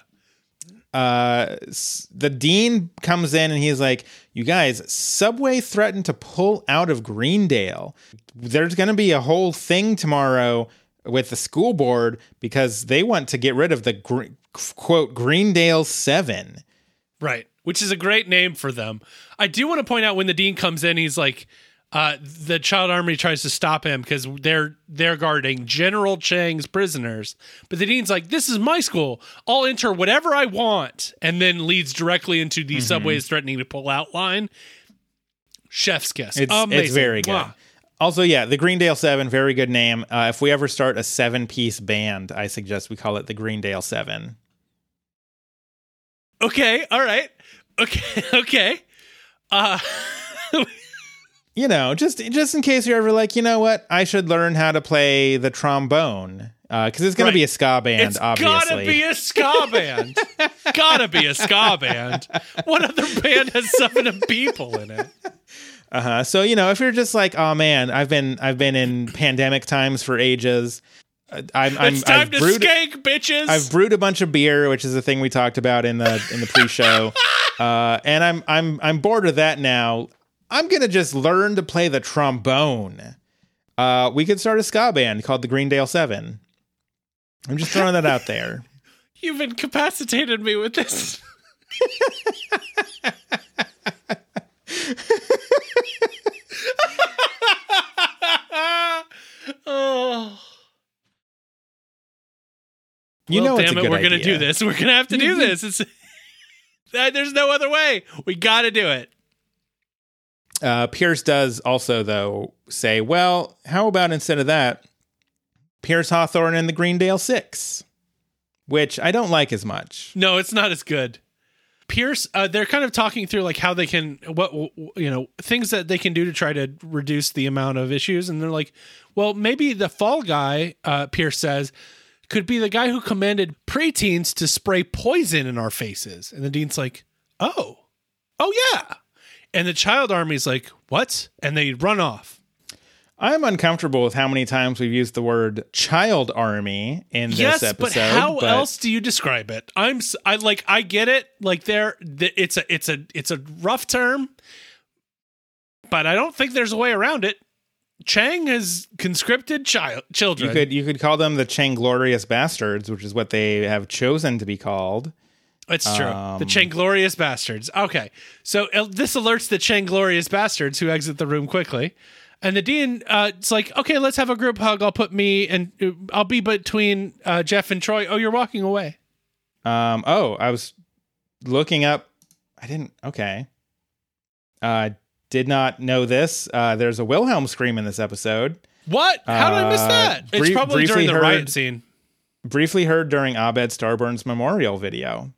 Uh, the dean comes in and he's like, "You guys, Subway threatened to pull out of Greendale. There's going to be a whole thing tomorrow with the school board because they want to get rid of the gr- quote Greendale Seven. Right. Which is a great name for them. I do want to point out when the dean comes in, he's like, uh, the child army tries to stop him because they're they're guarding General Chang's prisoners. But the dean's like, "This is my school. I'll enter whatever I want," and then leads directly into the subways threatening to pull out line. Chef's kiss. It's Amazing. it's very good." Also, yeah, the Greendale Seven, very good name. Uh, if we ever start a seven-piece band, I suggest we call it the Greendale Seven. Okay. All right. Okay. Okay. Uh, you know, just just in case you're ever like, you know what, I should learn how to play the trombone because it's going Right. to be a ska band, It's obviously. gotta be a ska band. gotta be a ska band. What other band has seven people in it? uh-huh. So you know, if you're just like, oh man, I've been I've been in pandemic times for ages. I'm, I'm It's time I've to brewed, skank, bitches. I've brewed a bunch of beer, which is a thing we talked about in the in the pre-show, uh, and I'm I'm I'm bored of that now. I'm gonna just learn to play the trombone. Uh, we could start a ska band called the Greendale Seven. I'm just throwing that out there. You've incapacitated me with this. oh. You well, know, damn it, we're gonna do this. We're gonna have to do this. It's there's no other way. We got to do it. Uh, Pierce does also, though, say, well, how about instead of that, Pierce Hawthorne and the Greendale Six, which I don't like as much. No, it's not as good. Pierce, uh, they're kind of talking through like how they can, what you know, things that they can do to try to reduce the amount of issues, and they're like, well, maybe the fall guy, uh, Pierce says, could be the guy who commanded preteens to spray poison in our faces, and the dean's like, oh, oh yeah, and the child army's like, what? And they run off. I'm uncomfortable with how many times we've used the word child army in this yes, episode. but how else do you describe it? I'm I like I get it. Like there, it's a it's a it's a rough term, but I don't think there's a way around it. Chang has conscripted child children. You could you could call them the Changlorious Basterds, which is what they have chosen to be called. It's true. Um, the Changlorious Basterds. Okay, so uh, this alerts the Changlorious Basterds who exit the room quickly, and the dean. Uh, it's like, okay, let's have a group hug. I'll put me and uh, I'll be between uh, Jeff and Troy. Oh, you're walking away. Um, oh, I was looking up. I didn't. Okay. Uh, did not know this. Uh, there's a Wilhelm scream in this episode. What? How did I miss Uh, that? it's brie- probably during the heard- riot scene. Briefly heard during Abed Starburn's memorial video.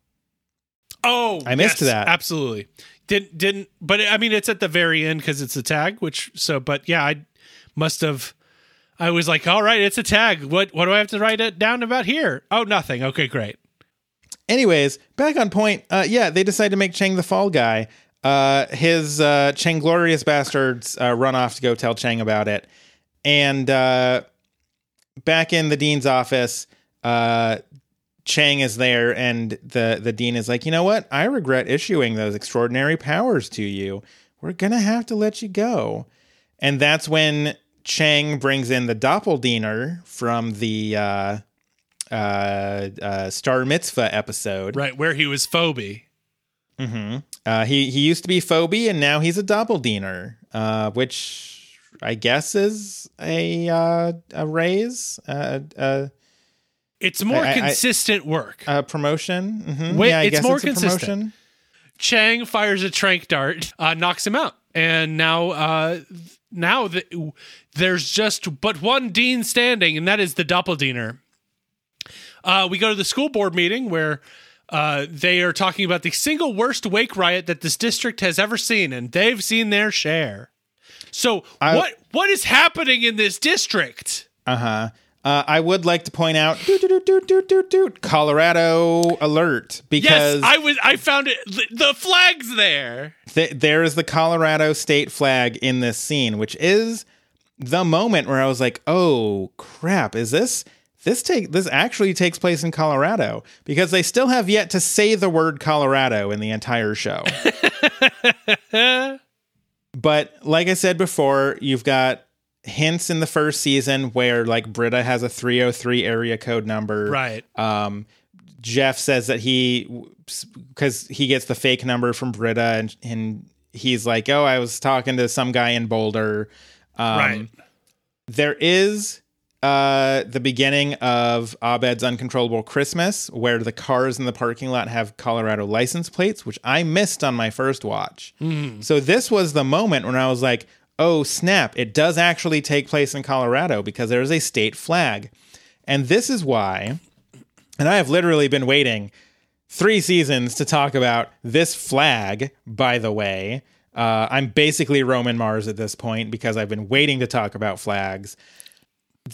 Oh, I missed yes, that. Absolutely. Didn't didn't. But I mean, it's at the very end because it's a tag. Which so, but yeah, I must have. I was like, all right, it's a tag. What what do I have to write it down about here? Oh, nothing. Okay, great. Anyways, back on point. Uh, yeah, they decide to make Chang the fall guy. Uh, his uh, Changlorious Basterds uh, run off to go tell Chang about it, and uh, back in the dean's office, uh, Chang is there, and the the dean is like, you know what? I regret issuing those extraordinary powers to you. We're gonna have to let you go, and that's when Chang brings in the doppelganger from the. Uh, uh, uh, Star Mitzvah episode. Right where he was Phoebe. hmm Uh, he he used to be Phoebe, and now he's a doppelganger, uh, which I guess is a uh, a raise, uh, uh, It's more I- I- consistent work. a promotion. Mhm. Wait, yeah, I it's guess more it's a consistent. promotion. Chang fires a trank dart, uh, knocks him out, and now uh, now the, there's just but one dean standing, and that is the doppelganger. Uh, we go to the school board meeting where uh, they are talking about the single worst wake riot that this district has ever seen, and they've seen their share. So I- what what is happening in this district? Uh-huh. Uh I would like to point out, doot, doot, doot, Colorado alert, because Yes, I was I found it. The, the flag's there. th- there is the Colorado state flag in this scene, which is the moment where I was like, "Oh crap! Is this this take this actually takes place in Colorado?" Because they still have yet to say the word Colorado in the entire show. but like I said before, you've got hints in the first season where like Britta has a 303 area code number. Right. Um, Jeff says that he, because he gets the fake number from Britta, and, and he's like, "Oh, I was talking to some guy in Boulder." Um, right. There is uh, the beginning of Abed's Uncontrollable Christmas, where the cars in the parking lot have Colorado license plates, which I missed on my first watch. So this was the moment when I was like, "Oh snap! It does actually take place in Colorado because there is a state flag," and this is why. And I have literally been waiting three seasons to talk about this flag, by the way. Uh, I'm basically Roman Mars at this point because I've been waiting to talk about flags.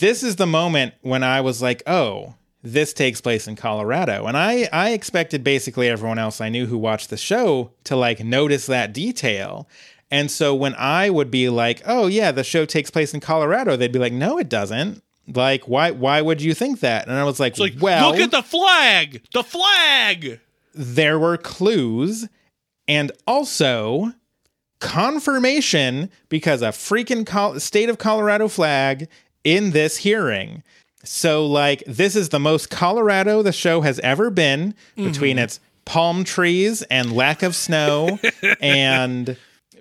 This is the moment when I was like, oh, this takes place in Colorado. And I, I expected basically everyone else I knew who watched the show to like notice that detail. And so when I would be like, oh, yeah, the show takes place in Colorado, they'd be like, no, it doesn't. Like, why, why would you think that? And I was like, It's like, well, look at the flag. The flag. there were clues and also confirmation because a freaking Col- state of Colorado flag in this hearing. So, like, this is the most Colorado the show has ever been between its palm trees and lack of snow and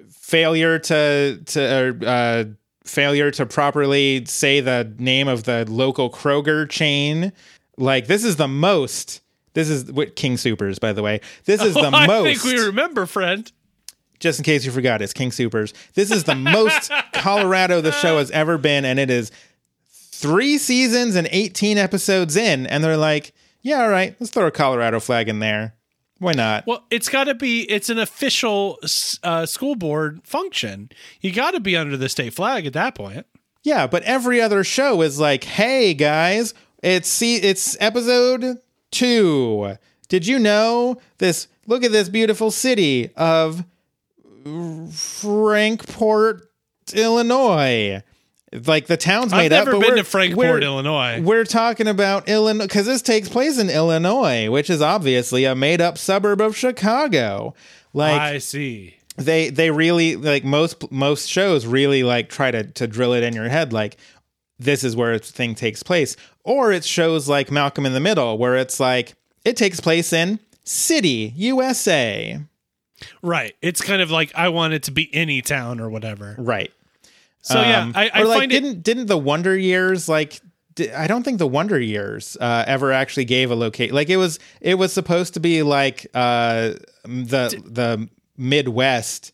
failure to to uh, failure to properly say the name of the local Kroger chain. Like this is the most. This is what King Supers, by the way. This is the Oh, I most. think we remember, friend. just in case you forgot, it's King Supers. This is the most Colorado the show has ever been, and it is three seasons and 18 episodes in. And they're like, yeah, all right, let's throw a Colorado flag in there. Why not? Well, it's got to be. It's an official uh, school board function. You got to be under the state flag at that point. Yeah, but every other show is like, hey guys, it's see, it's episode two. Did you know this? Look at this beautiful city of Frankport, Illinois. Like the town's made up. I've never but been to Frankport, we're- Illinois. We're talking about Illinois because this takes place in Illinois, which is obviously a made-up suburb of Chicago. Like I see. they they really like most most shows really like try to to drill it in your head like this is where a thing takes place or it's shows like Malcolm in the Middle where it's like it takes place in city USA Right. It's kind of like I want it to be any town or whatever. right So yeah, Um, I, I or like find didn't didn't the Wonder Years like I don't think the Wonder Years uh, ever actually gave a location. Like it was it was supposed to be like uh, the the Midwest,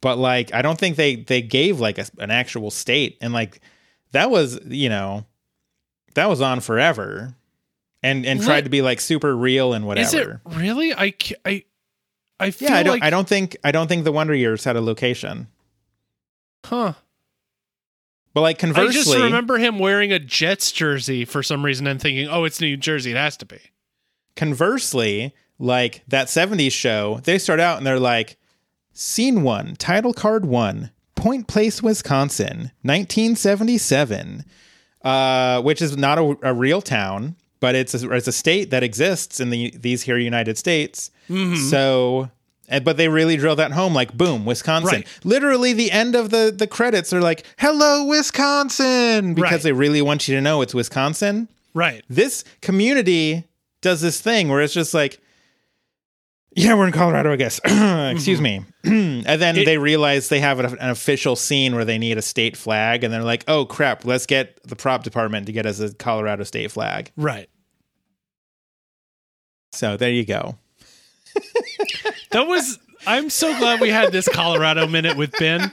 but like I don't think they they gave like a, an actual state, and like that was you know that was on forever, and and tried to be like super real and whatever. Is it really? I I I feel Yeah, I don't. like I don't think. I don't think the Wonder Years had a location. huh. But like conversely, I just remember him wearing a Jets jersey for some reason and thinking, "Oh, it's New Jersey. It has to be." conversely, like that 70s show, they start out and they're like, Scene one, title card one, Point Place, Wisconsin, 1977, uh, which is not a, a real town, but it's a, it's a state that exists in the these here United States. So, and- but they really drill that home, like boom, Wisconsin. Right. Literally, the end of the the credits are like, "Hello, Wisconsin," because Right. they really want you to know it's Wisconsin Right. this community does this thing where it's just like yeah we're in colorado i guess excuse mm-hmm. me and then It- they realize they have an, an official scene where they need a state flag and they're like oh crap let's get the prop department to get us a colorado state flag Right. so there you go That was. I'm so glad we had this Colorado minute with Ben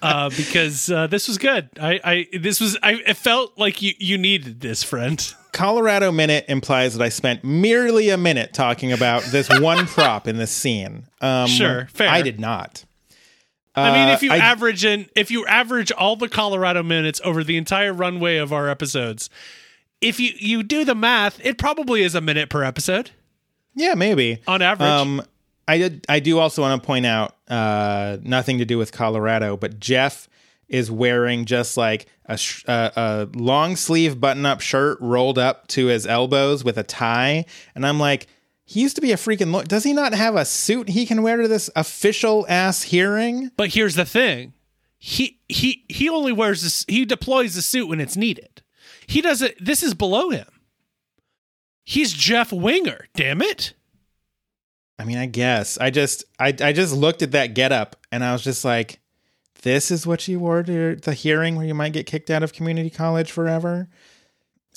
uh, because uh, this was good. I, I this was I it felt like you you needed this friend. colorado minute implies that i spent merely a minute talking about this one prop in this scene um Sure, fair. i did not I mean, Uh, if you I- average in if you average all the Colorado minutes over the entire runway of our episodes, if you you do the math, it probably is a minute per episode yeah maybe on average. Um, I did. I do also want to point out uh, nothing to do with Colorado, but Jeff is wearing just like a, sh- uh, a long sleeve button up shirt rolled up to his elbows with a tie, and I'm like, he used to be a freaking. Lo- Does he not have a suit he can wear to this official ass hearing? But here's the thing. He he he only wears this he deploys the suit when it's needed. He doesn't this is below him. He's Jeff Winger, damn it. I mean, I guess I just I I just looked at that getup and I was just like, this is what you wore to the hearing where you might get kicked out of community college forever.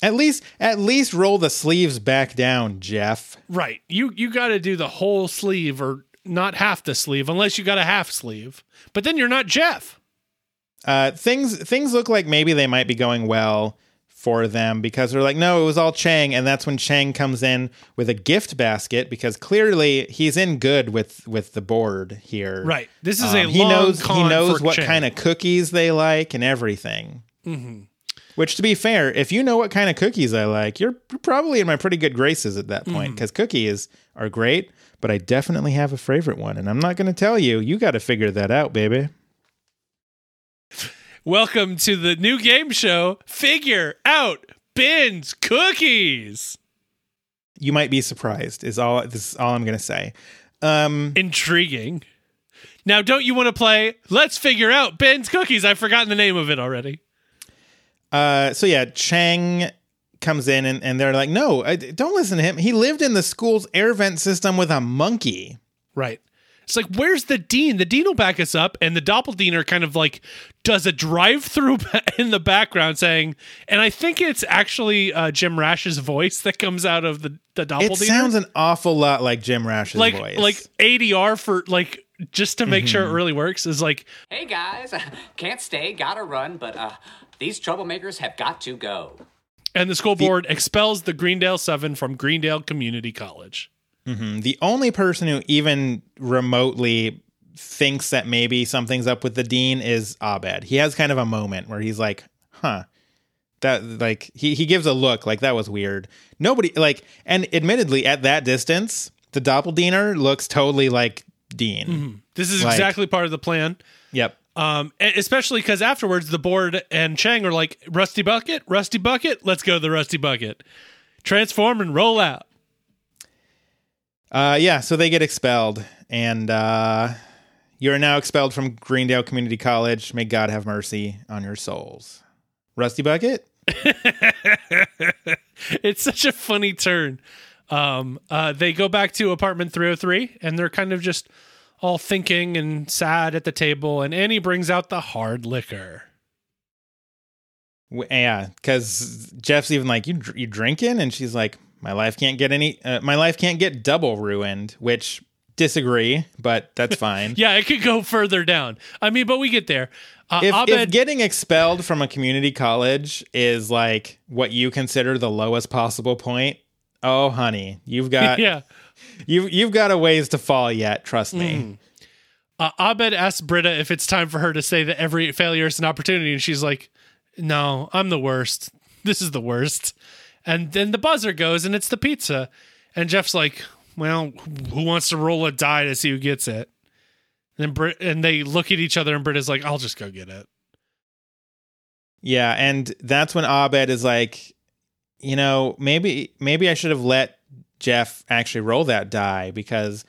At least at least roll the sleeves back down, Jeff. Right. You you got to do the whole sleeve or not half the sleeve unless you got a half sleeve. But then you're not Jeff. Uh, things things look like maybe they might be going well for them because they're like, no, it was all Chang, and that's when Chang comes in with a gift basket because clearly he's in good with with the board here. Right. This is a Um, he long knows he knows what Chang. kind of cookies they like and everything. Which, to be fair, if you know what kind of cookies I like, you're probably in my pretty good graces at that point because cookies are great. But I definitely have a favorite one, and I'm not going to tell you. You got to figure that out, baby. Welcome to the new game show Figure Out Ben's Cookies. You might be surprised. Is all this is all I'm going to say. Um, Intriguing. Now, don't you want to play Let's Figure Out Ben's Cookies? I've forgotten the name of it already. Uh, so yeah, Chang comes in and, and they're like, no, I, don't listen to him. He lived in the school's air vent system with a monkey. Right. It's like, where's the dean? The dean will back us up, and the doppelganger kind of like does a drive through in the background saying, and I think it's actually uh, Jim Rash's voice that comes out of the the It sounds an awful lot like Jim Rash's like voice. like ADR for like just to make sure Mm-hmm. it really works is like Hey guys, can't stay, gotta run, but uh, these troublemakers have got to go. and the school board expels the Greendale Seven from Greendale Community College. The only person who even remotely thinks that maybe something's up with the dean is Abed. He has kind of a moment where he's like, "Huh." That like he he gives a look like that was weird. Nobody like and admittedly at that distance, the doppelganger looks totally like Dean. This is Like- exactly part of the plan. Yep. Um, especially because afterwards the board and Chang are like, Rusty Bucket, Rusty Bucket, let's go to the Rusty Bucket. Transform and roll out. Uh yeah, so they get expelled and uh you are now expelled from Greendale Community College. May God have mercy on your souls. Rusty Bucket? It's such a funny turn. Um, uh, they go back to apartment 303 and they're kind of just all thinking and sad at the table. And Annie brings out the hard liquor. Yeah, because Jeff's even like, "You you drinking?" And she's like, "My life can't get any. Uh, my life can't get double ruined." Which disagree, but that's fine. Yeah, it could go further down. I mean, but we get there. Uh, If, Abed, if getting expelled from a community college is like what you consider the lowest possible point, oh honey, you've got yeah. you you've got a ways to fall yet. Trust me. Uh, Abed asks Britta if it's time for her to say that every failure is an opportunity, and she's like, "No, I'm the worst. This is the worst." And then the buzzer goes, and it's the pizza. And Jeff's like, "Well, who wants to roll a die to see who gets it?" And Brit- and they look at each other, and Britta's like, "I'll just go get it." Yeah, and that's when Abed is like, you know, maybe maybe I should have let Jeff actually roll that die because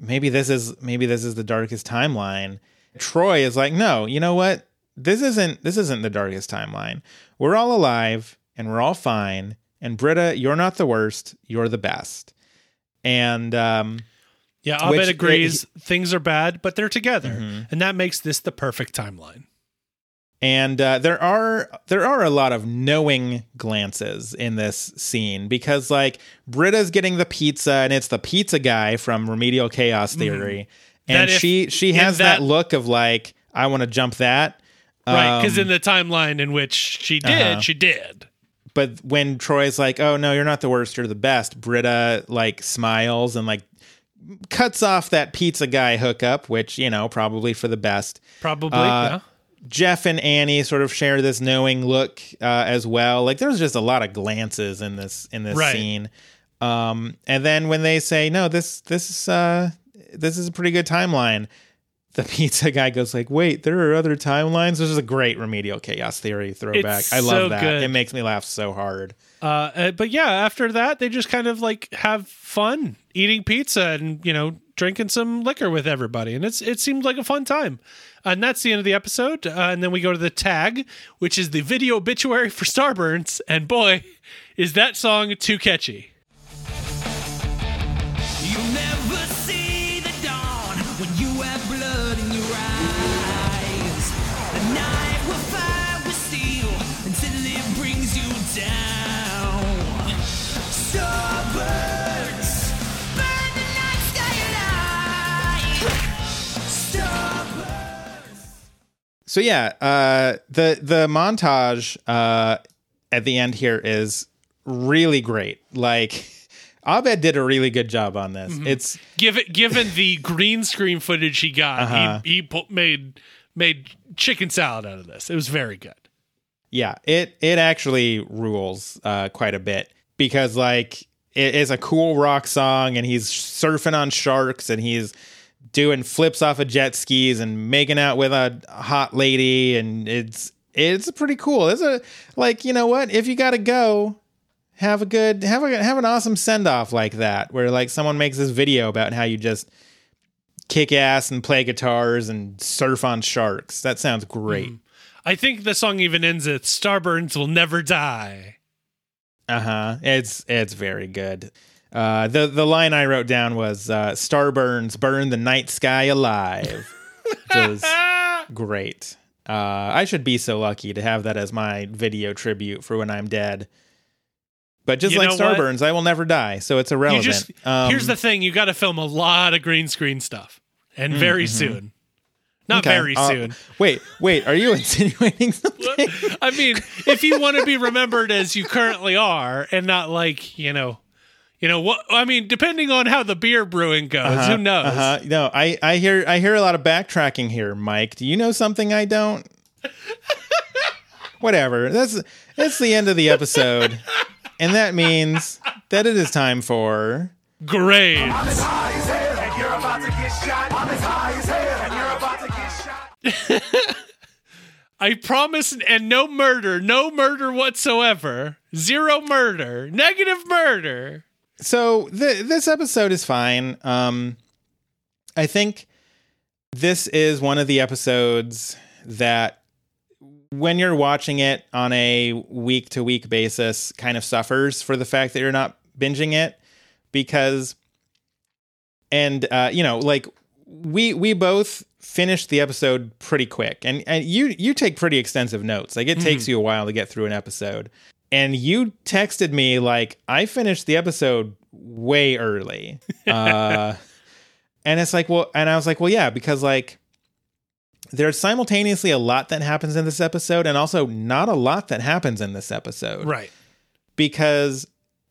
maybe this is maybe this is the darkest timeline. Troy is like, no, you know what? This isn't this isn't the darkest timeline. We're all alive and we're all fine. And Britta, you're not the worst. You're the best. And um, Yeah, Abed Which- agrees things are bad, but they're together, Mm-hmm. and that makes this the perfect timeline. and uh, there are there are a lot of knowing glances in this scene because like Britta's getting the pizza and it's the pizza guy from Remedial Chaos Theory, Mm-hmm. And if- she she has that, that- look of like I want to jump that. Right, because Um, in the timeline in which she did, uh-huh. she did. But when Troy's like, "Oh no, you're not the worst, you're the best," Britta like smiles and like cuts off that pizza guy hookup, which you know probably for the best. Probably, Uh, yeah. Jeff and Annie sort of share this knowing look uh, as well. Like there's just a lot of glances in this in this Right. scene. Um, and then when they say no, this this is uh, this is a pretty good timeline. The pizza guy goes like, "Wait, there are other timelines." This is a great remedial chaos theory throwback. It's I love so that. good. It makes me laugh so hard. Uh, uh, but yeah, after that, they just kind of like have fun eating pizza and you know drinking some liquor with everybody, and it's it seemed like a fun time. And that's the end of the episode. Uh, and then we go to the tag, which is the video obituary for Starburns. And boy, is that song too catchy. So yeah, uh, the the montage uh, at the end here is really great. Like Abed did a really good job on this. It's Given given the green screen footage he got, Uh-huh. he he made made chicken salad out of this. It was very good. yeah, it it actually rules uh, quite a bit because like it is a cool rock song and he's surfing on sharks and he's doing flips off of jet skis and making out with a hot lady and it's it's pretty cool. It's a like you know what if you got to go have a good have a have an awesome send off like that where like someone makes this video about how you just kick ass and play guitars and surf on sharks. That sounds great. I think the song even ends at Starburns will never die. Uh huh. It's it's very good. Uh, the the line I wrote down was uh, "Starburns, burn the night sky alive," which was great. Uh, I should be so lucky to have that as my video tribute for when I'm dead. But just You like know what? Starburns, I will never die, so it's You irrelevant. just Um, here's the thing: you got to film a lot of green screen stuff, and very soon. Not Mm, mm-hmm. okay, very uh, soon. Wait, wait, are you insinuating something? I mean, if you want to be remembered as you currently are, and not like you know, you know what? I mean, depending on how the beer brewing goes, who knows? Uh-huh. No, I, I hear I hear a lot of backtracking here, Mike. Do you know something I don't? Whatever. That's that's the end of the episode. And that means that it is time for Great. I promise, and no murder, no murder whatsoever, zero murder, negative murder. So th- this episode is fine. Um, I think this is one of the episodes that, when you're watching it on a week to week basis, kind of suffers for the fact that you're not binging it because, and uh, you know, like we we both finished the episode pretty quick, and and you you take pretty extensive notes. Like it takes you a while to get through an episode and you texted me like I finished the episode way early. Uh and it's like, well, and I was like, well, yeah, because like there's simultaneously a lot that happens in this episode and also not a lot that happens in this episode. Right. Because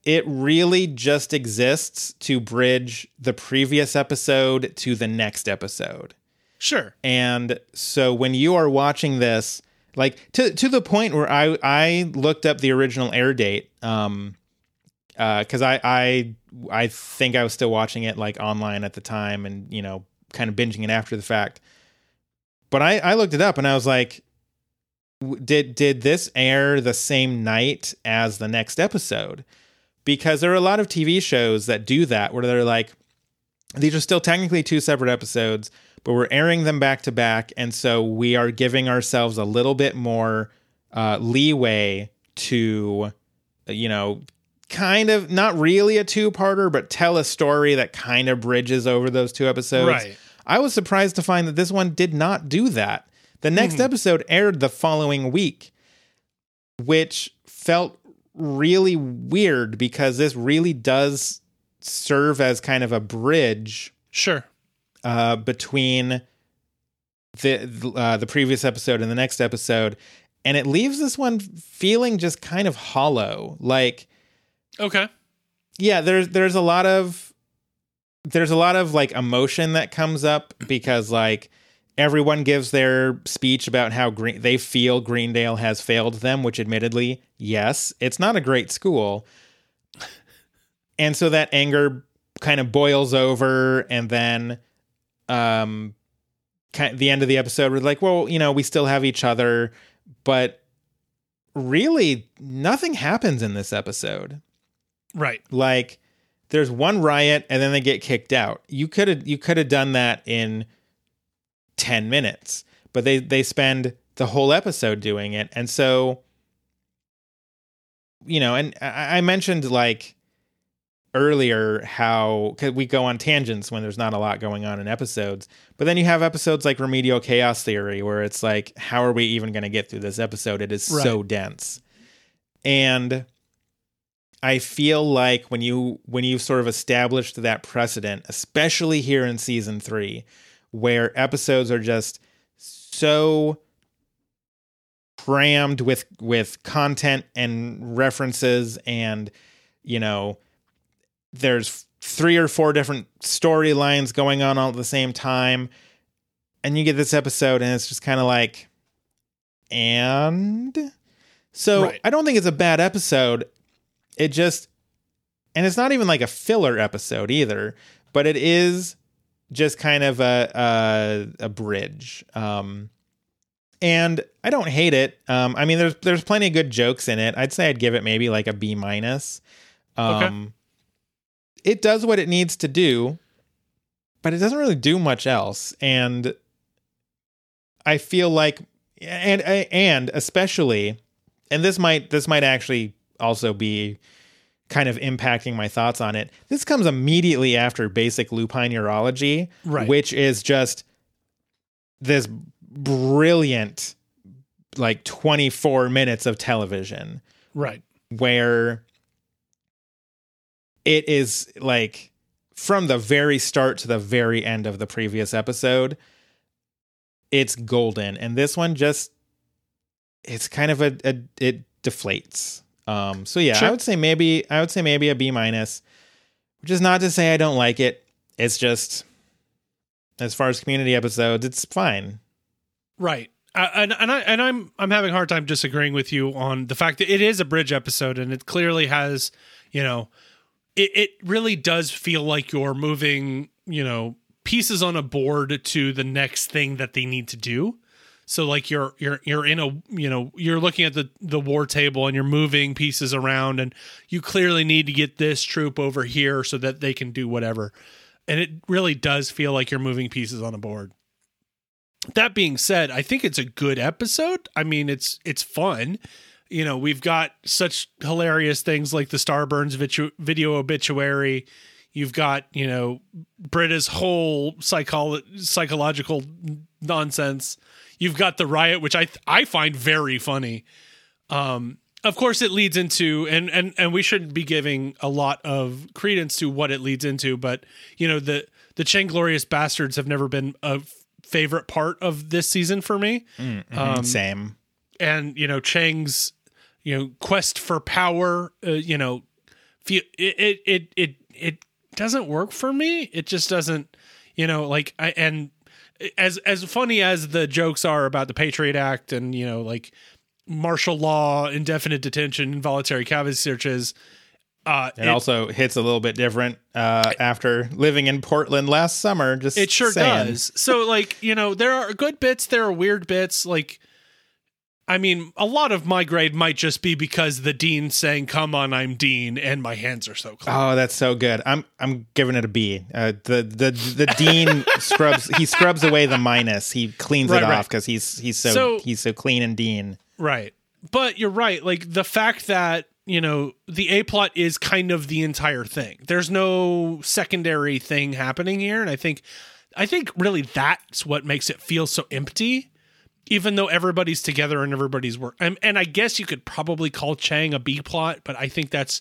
it really just exists to bridge the previous episode to the next episode. Sure. And so when you are watching this, like to to the point where I I looked up the original air date, um, because I I I think I was still watching it like online at the time, and you know, kind of binging it after the fact. But I I looked it up and I was like, did did this air the same night as the next episode? Because there are a lot of TV shows that do that, where they're like, these are still technically two separate episodes, but we're airing them back to back. And so we are giving ourselves a little bit more uh, leeway to, you know, kind of not really a two parter, but tell a story that kind of bridges over those two episodes. Right. I was surprised to find that this one did not do that. The next episode aired the following week, which felt really weird because this really does serve as kind of a bridge Sure. Uh, between the uh, the previous episode and the next episode, and it leaves this one feeling just kind of hollow. Like, Okay. yeah, there's there's a lot of there's a lot of like emotion that comes up because like everyone gives their speech about how green they feel Greendale has failed them, which admittedly, yes, it's not a great school. And so that anger kind of boils over and then um kind the end of the episode we're like, well, you know, we still have each other, but really nothing happens in this episode. Right. like there's one riot and then they get kicked out. You could have you could have done that in 10 minutes but they they spend the whole episode doing it. And so you know and i, I mentioned like earlier how 'cause we go on tangents when there's not a lot going on in episodes but then you have episodes like remedial chaos theory where it's like how are we even going to get through this episode? It is so dense. And I feel like when you when you've sort of established that precedent, especially here in season three, where episodes are just so crammed with with content and references and you know there's three or four different storylines going on all at the same time. And you get this episode and it's just kind of like and? So Right. I don't think it's a bad episode. It just and it's not even like a filler episode either but it is just kind of a a, a bridge. Um and i don't hate it. Um i mean there's there's plenty of good jokes in it. I'd say i'd give it maybe like a b minus. Um it does what it needs to do but it doesn't really do much else and i feel like and and especially and this might this might actually also be kind of impacting my thoughts on it. This comes immediately after basic lupine urology, Right. which is just this brilliant like 24 minutes of television Right. where it is like from the very start to the very end of the previous episode it's golden and this one just it's kind of a, a it deflates um so yeah Sure. i would say maybe i would say maybe a b minus which is not to say i don't like it it's just as far as community episodes it's fine Right. Uh, and and I and I'm I'm having a hard time disagreeing with you on the fact that it is a bridge episode and it clearly has, you know, it it really does feel like you're moving, you know, pieces on a board to the next thing that they need to do. So like you're you're you're in a you know you're looking at the the war table and you're moving pieces around and you clearly need to get this troop over here so that they can do whatever. And it really does feel like you're moving pieces on a board that being said, I think it's a good episode. I mean, it's it's fun. You know, we've got such hilarious things like the Starburns vitu- video obituary. You've got you know Britta's whole psycholo- psychological nonsense. You've got the riot, which I I find very funny. Um, of course, it leads into and and and we shouldn't be giving a lot of credence to what it leads into, but you know the the Changlorious Basterds have never been a f- favorite part of this season for me. Um, same and you know Chang's you know quest for power uh, you know feel it, it it it it doesn't work for me it just doesn't you know like I and as as funny as the jokes are about the Patriot Act and you know like martial law indefinite detention involuntary cavity searches uh it, also hits a little bit different uh, after living in Portland last summer. Just It sure saying. does. So like, you know, there are good bits, there are weird bits like I mean, a lot of my grade might just be because the dean saying "Come on, I'm Dean" and my hands are so clean. Oh, that's so good. I'm I'm giving it a B. Uh, the the the dean scrubs he scrubs away the minus. He cleans Right, it right. off because he's he's so, So- he's so clean and dean. Right. But you're right. Like the fact that, you know, the A plot is kind of the entire thing. There's no secondary thing happening here. And I think I think really that's what makes it feel so empty. Even though everybody's together and everybody's work and, and I guess you could probably call Chang a B plot, but I think that's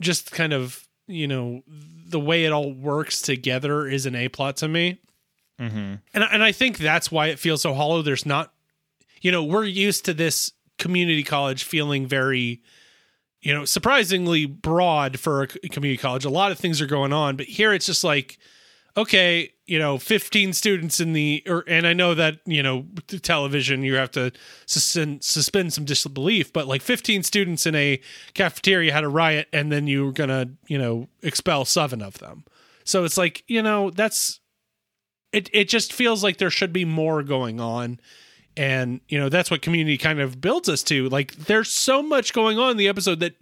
just kind of, you know, the way it all works together is an A plot to me. Mm-hmm. And and I think that's why it feels so hollow. There's not, you know, we're used to this community college feeling very, you know, surprisingly broad for a community college. A lot of things are going on, but here it's just like, okay, you know, 15 students in the, or and I know that you know, television you have to suspend suspend some disbelief, but like 15 students in a cafeteria had a riot, and then you're gonna, you know, expel seven of them. So it's like, you know, that's it it just feels like there should be more going on and you know that's what community kind of builds us to like there's so much going on in the episode that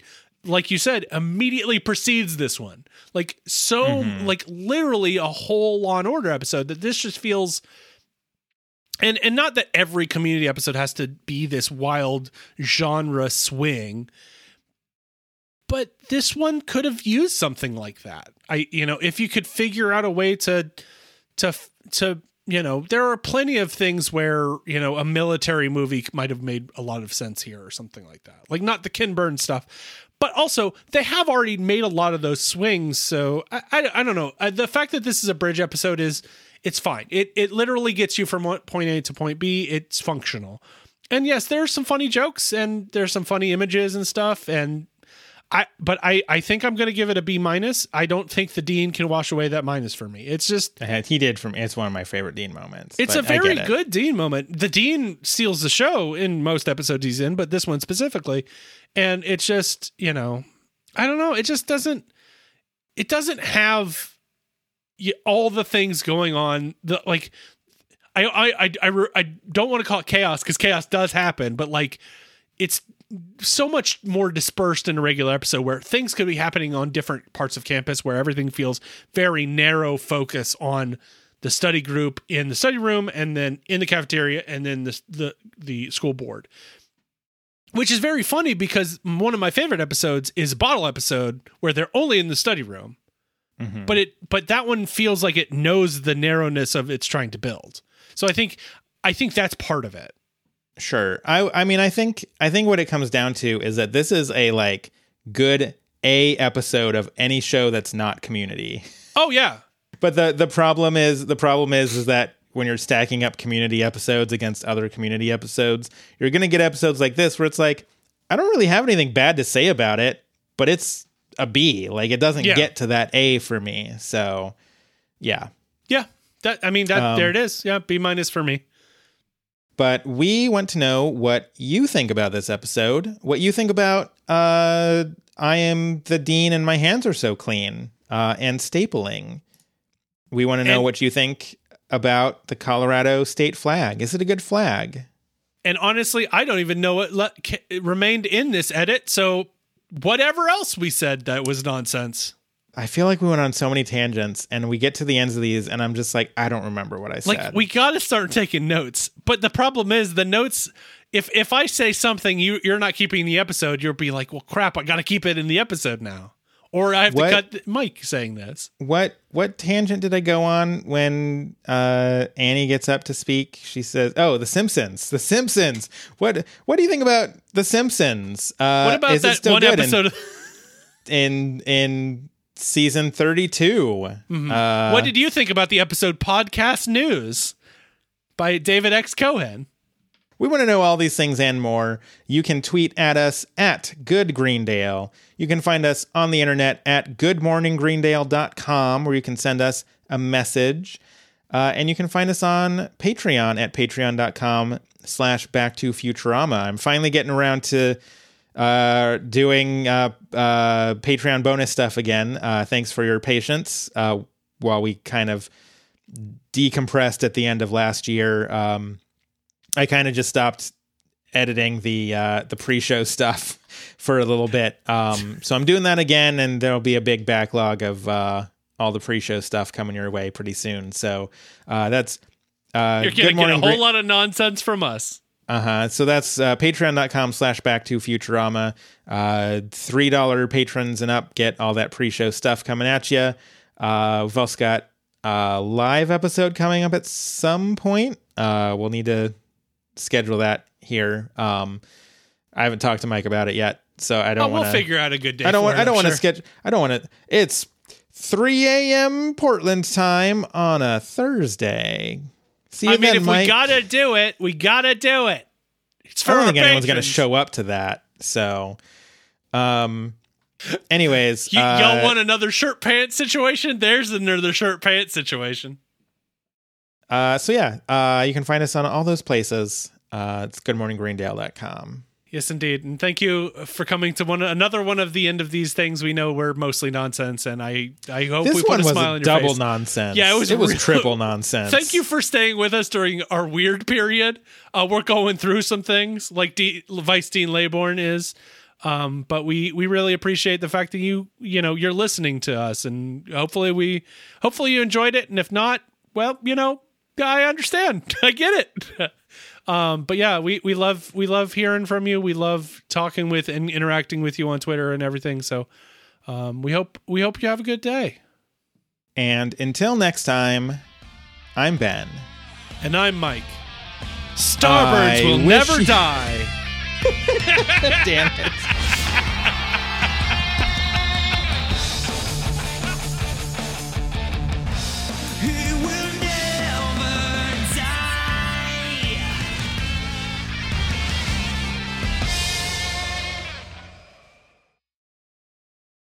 like you said immediately precedes this one. Like so mm-hmm. like literally a whole law and order episode that this just feels and and not that every community episode has to be this wild genre swing but this one could have used something like that. I you know if you could figure out a way to to to you know there are plenty of things where you know a military movie might have made a lot of sense here or something like that. Like not the ken burns stuff but also they have already made a lot of those swings so i i, I don't know. Uh, the fact that this is a bridge episode is it's fine. It it literally gets you from point a to point b. It's functional. And yes there's some funny jokes and there's some funny images and stuff and I but I I think I'm going to give it a B minus. I don't think the dean can wash away that minus for me. It's just He did from it's one of my favorite Dean moments. it's a very it. good dean moment. The dean steals the show in most episodes he's in, but this one specifically, and it's just you know I don't know. It just doesn't it doesn't have all the things going on. The like I I I I, re- I don't want to call it chaos because chaos does happen, but like it's so much more dispersed in a regular episode where things could be happening on different parts of campus where everything feels very narrow focus on the study group in the study room and then in the cafeteria and then the the, the school board which is very funny because one of my favorite episodes is a bottle episode where they're only in the study room. Mm-hmm. But it but that one feels like it knows the narrowness of it's trying to build. So I think I think that's part of it. Sure. I I mean I think I think what it comes down to is that this is a like good A episode of any show that's not community. Oh yeah. But the the problem is the problem is is that when you're stacking up community episodes against other community episodes, you're going to get episodes like this where it's like I don't really have anything bad to say about it, but it's a B. Like it doesn't Yeah. get to that A for me. So, yeah. Yeah. That I mean that Um, there it is. Yeah, B minus for me. But we want to know what you think about this episode. What you think about uh I am the dean and my hands are so clean uh and stapling. We want to know And- what you think about the Colorado state flag. Is it a good flag? And honestly, I don't even know what le- ca- remained in this edit. So whatever else we said that was nonsense. I feel like we went on so many tangents and we get to the ends of these and I'm just like I don't remember what I said. Like we got to start taking notes. But the problem is the notes. If if I say something you you're not keeping the episode, you'll be like, well, crap, I got to keep it in the episode now, or I have What? to cut Mike saying this. what what tangent did I go on when uh, Annie gets up to speak? She says, "Oh, The Simpsons, The Simpsons. What what do you think about The Simpsons? Uh, What about that still one in- episode? in in season thirty two? Uh, what did you think about the episode Podcast News by David X Cohen? We want to know all these things and more. You can tweet at us at Good Greendale. You can find us on the internet at goodmorninggreendale.com where you can send us a message. Uh, and you can find us on Patreon at patreon.com slash back to Futurama. I'm finally getting around to uh, doing uh, uh, Patreon bonus stuff again. Uh, thanks for your patience uh, while we kind of decompressed at the end of last year. Um, I kind of just stopped editing the uh, the pre-show stuff for a little bit. Um, so I'm doing that again, and there'll be a big backlog of uh, all the pre-show stuff coming your way pretty soon. So uh, that's uh, You're good gonna get a whole Gre- lot of nonsense from us. Uh-huh. So that's uh, patreon.com slash back to Futurama. Uh, $3 patrons and up get all that pre-show stuff coming at you. Uh, we've also got a live episode coming up at some point. Uh, we'll need to schedule that here. Um, I haven't talked to Mike about it yet, so I Oh, don't we'll want to figure out a good day. I don't want. I don't want to sure. sketch. I don't want to. It's 3 a.m. Portland time on a Thursday. See I mean, if Mike. we gotta do it, we gotta do it. It's for I don't think anyone's going to show up to that. So, um, anyways, Y- uh, y'all want another shirt pants situation? There's another shirt pants situation. uh, so yeah, uh, you can find us on all those places. Uh, it's goodmorninggreendale.com. Yes, indeed, and thank you for coming to one another one of the end of these things. We know we're mostly nonsense, and I I hope This we put a smile on your double face. nonsense. Yeah, it was It was triple nonsense. Thank you for staying with us during our weird period. Uh, we're going through some things like D- Vice Dean Laybourne is, um, but we we really appreciate the fact that you you know you're listening to us, and hopefully we hopefully you enjoyed it, and if not, well, you know, I understand, I get it. um, but yeah, we we love we love hearing from you. We love talking with and interacting with you on Twitter and everything. So um, we hope we hope you have a good day. And until next time, I'm Ben. And I'm Mike. Starburns I will never you- die. Damn it.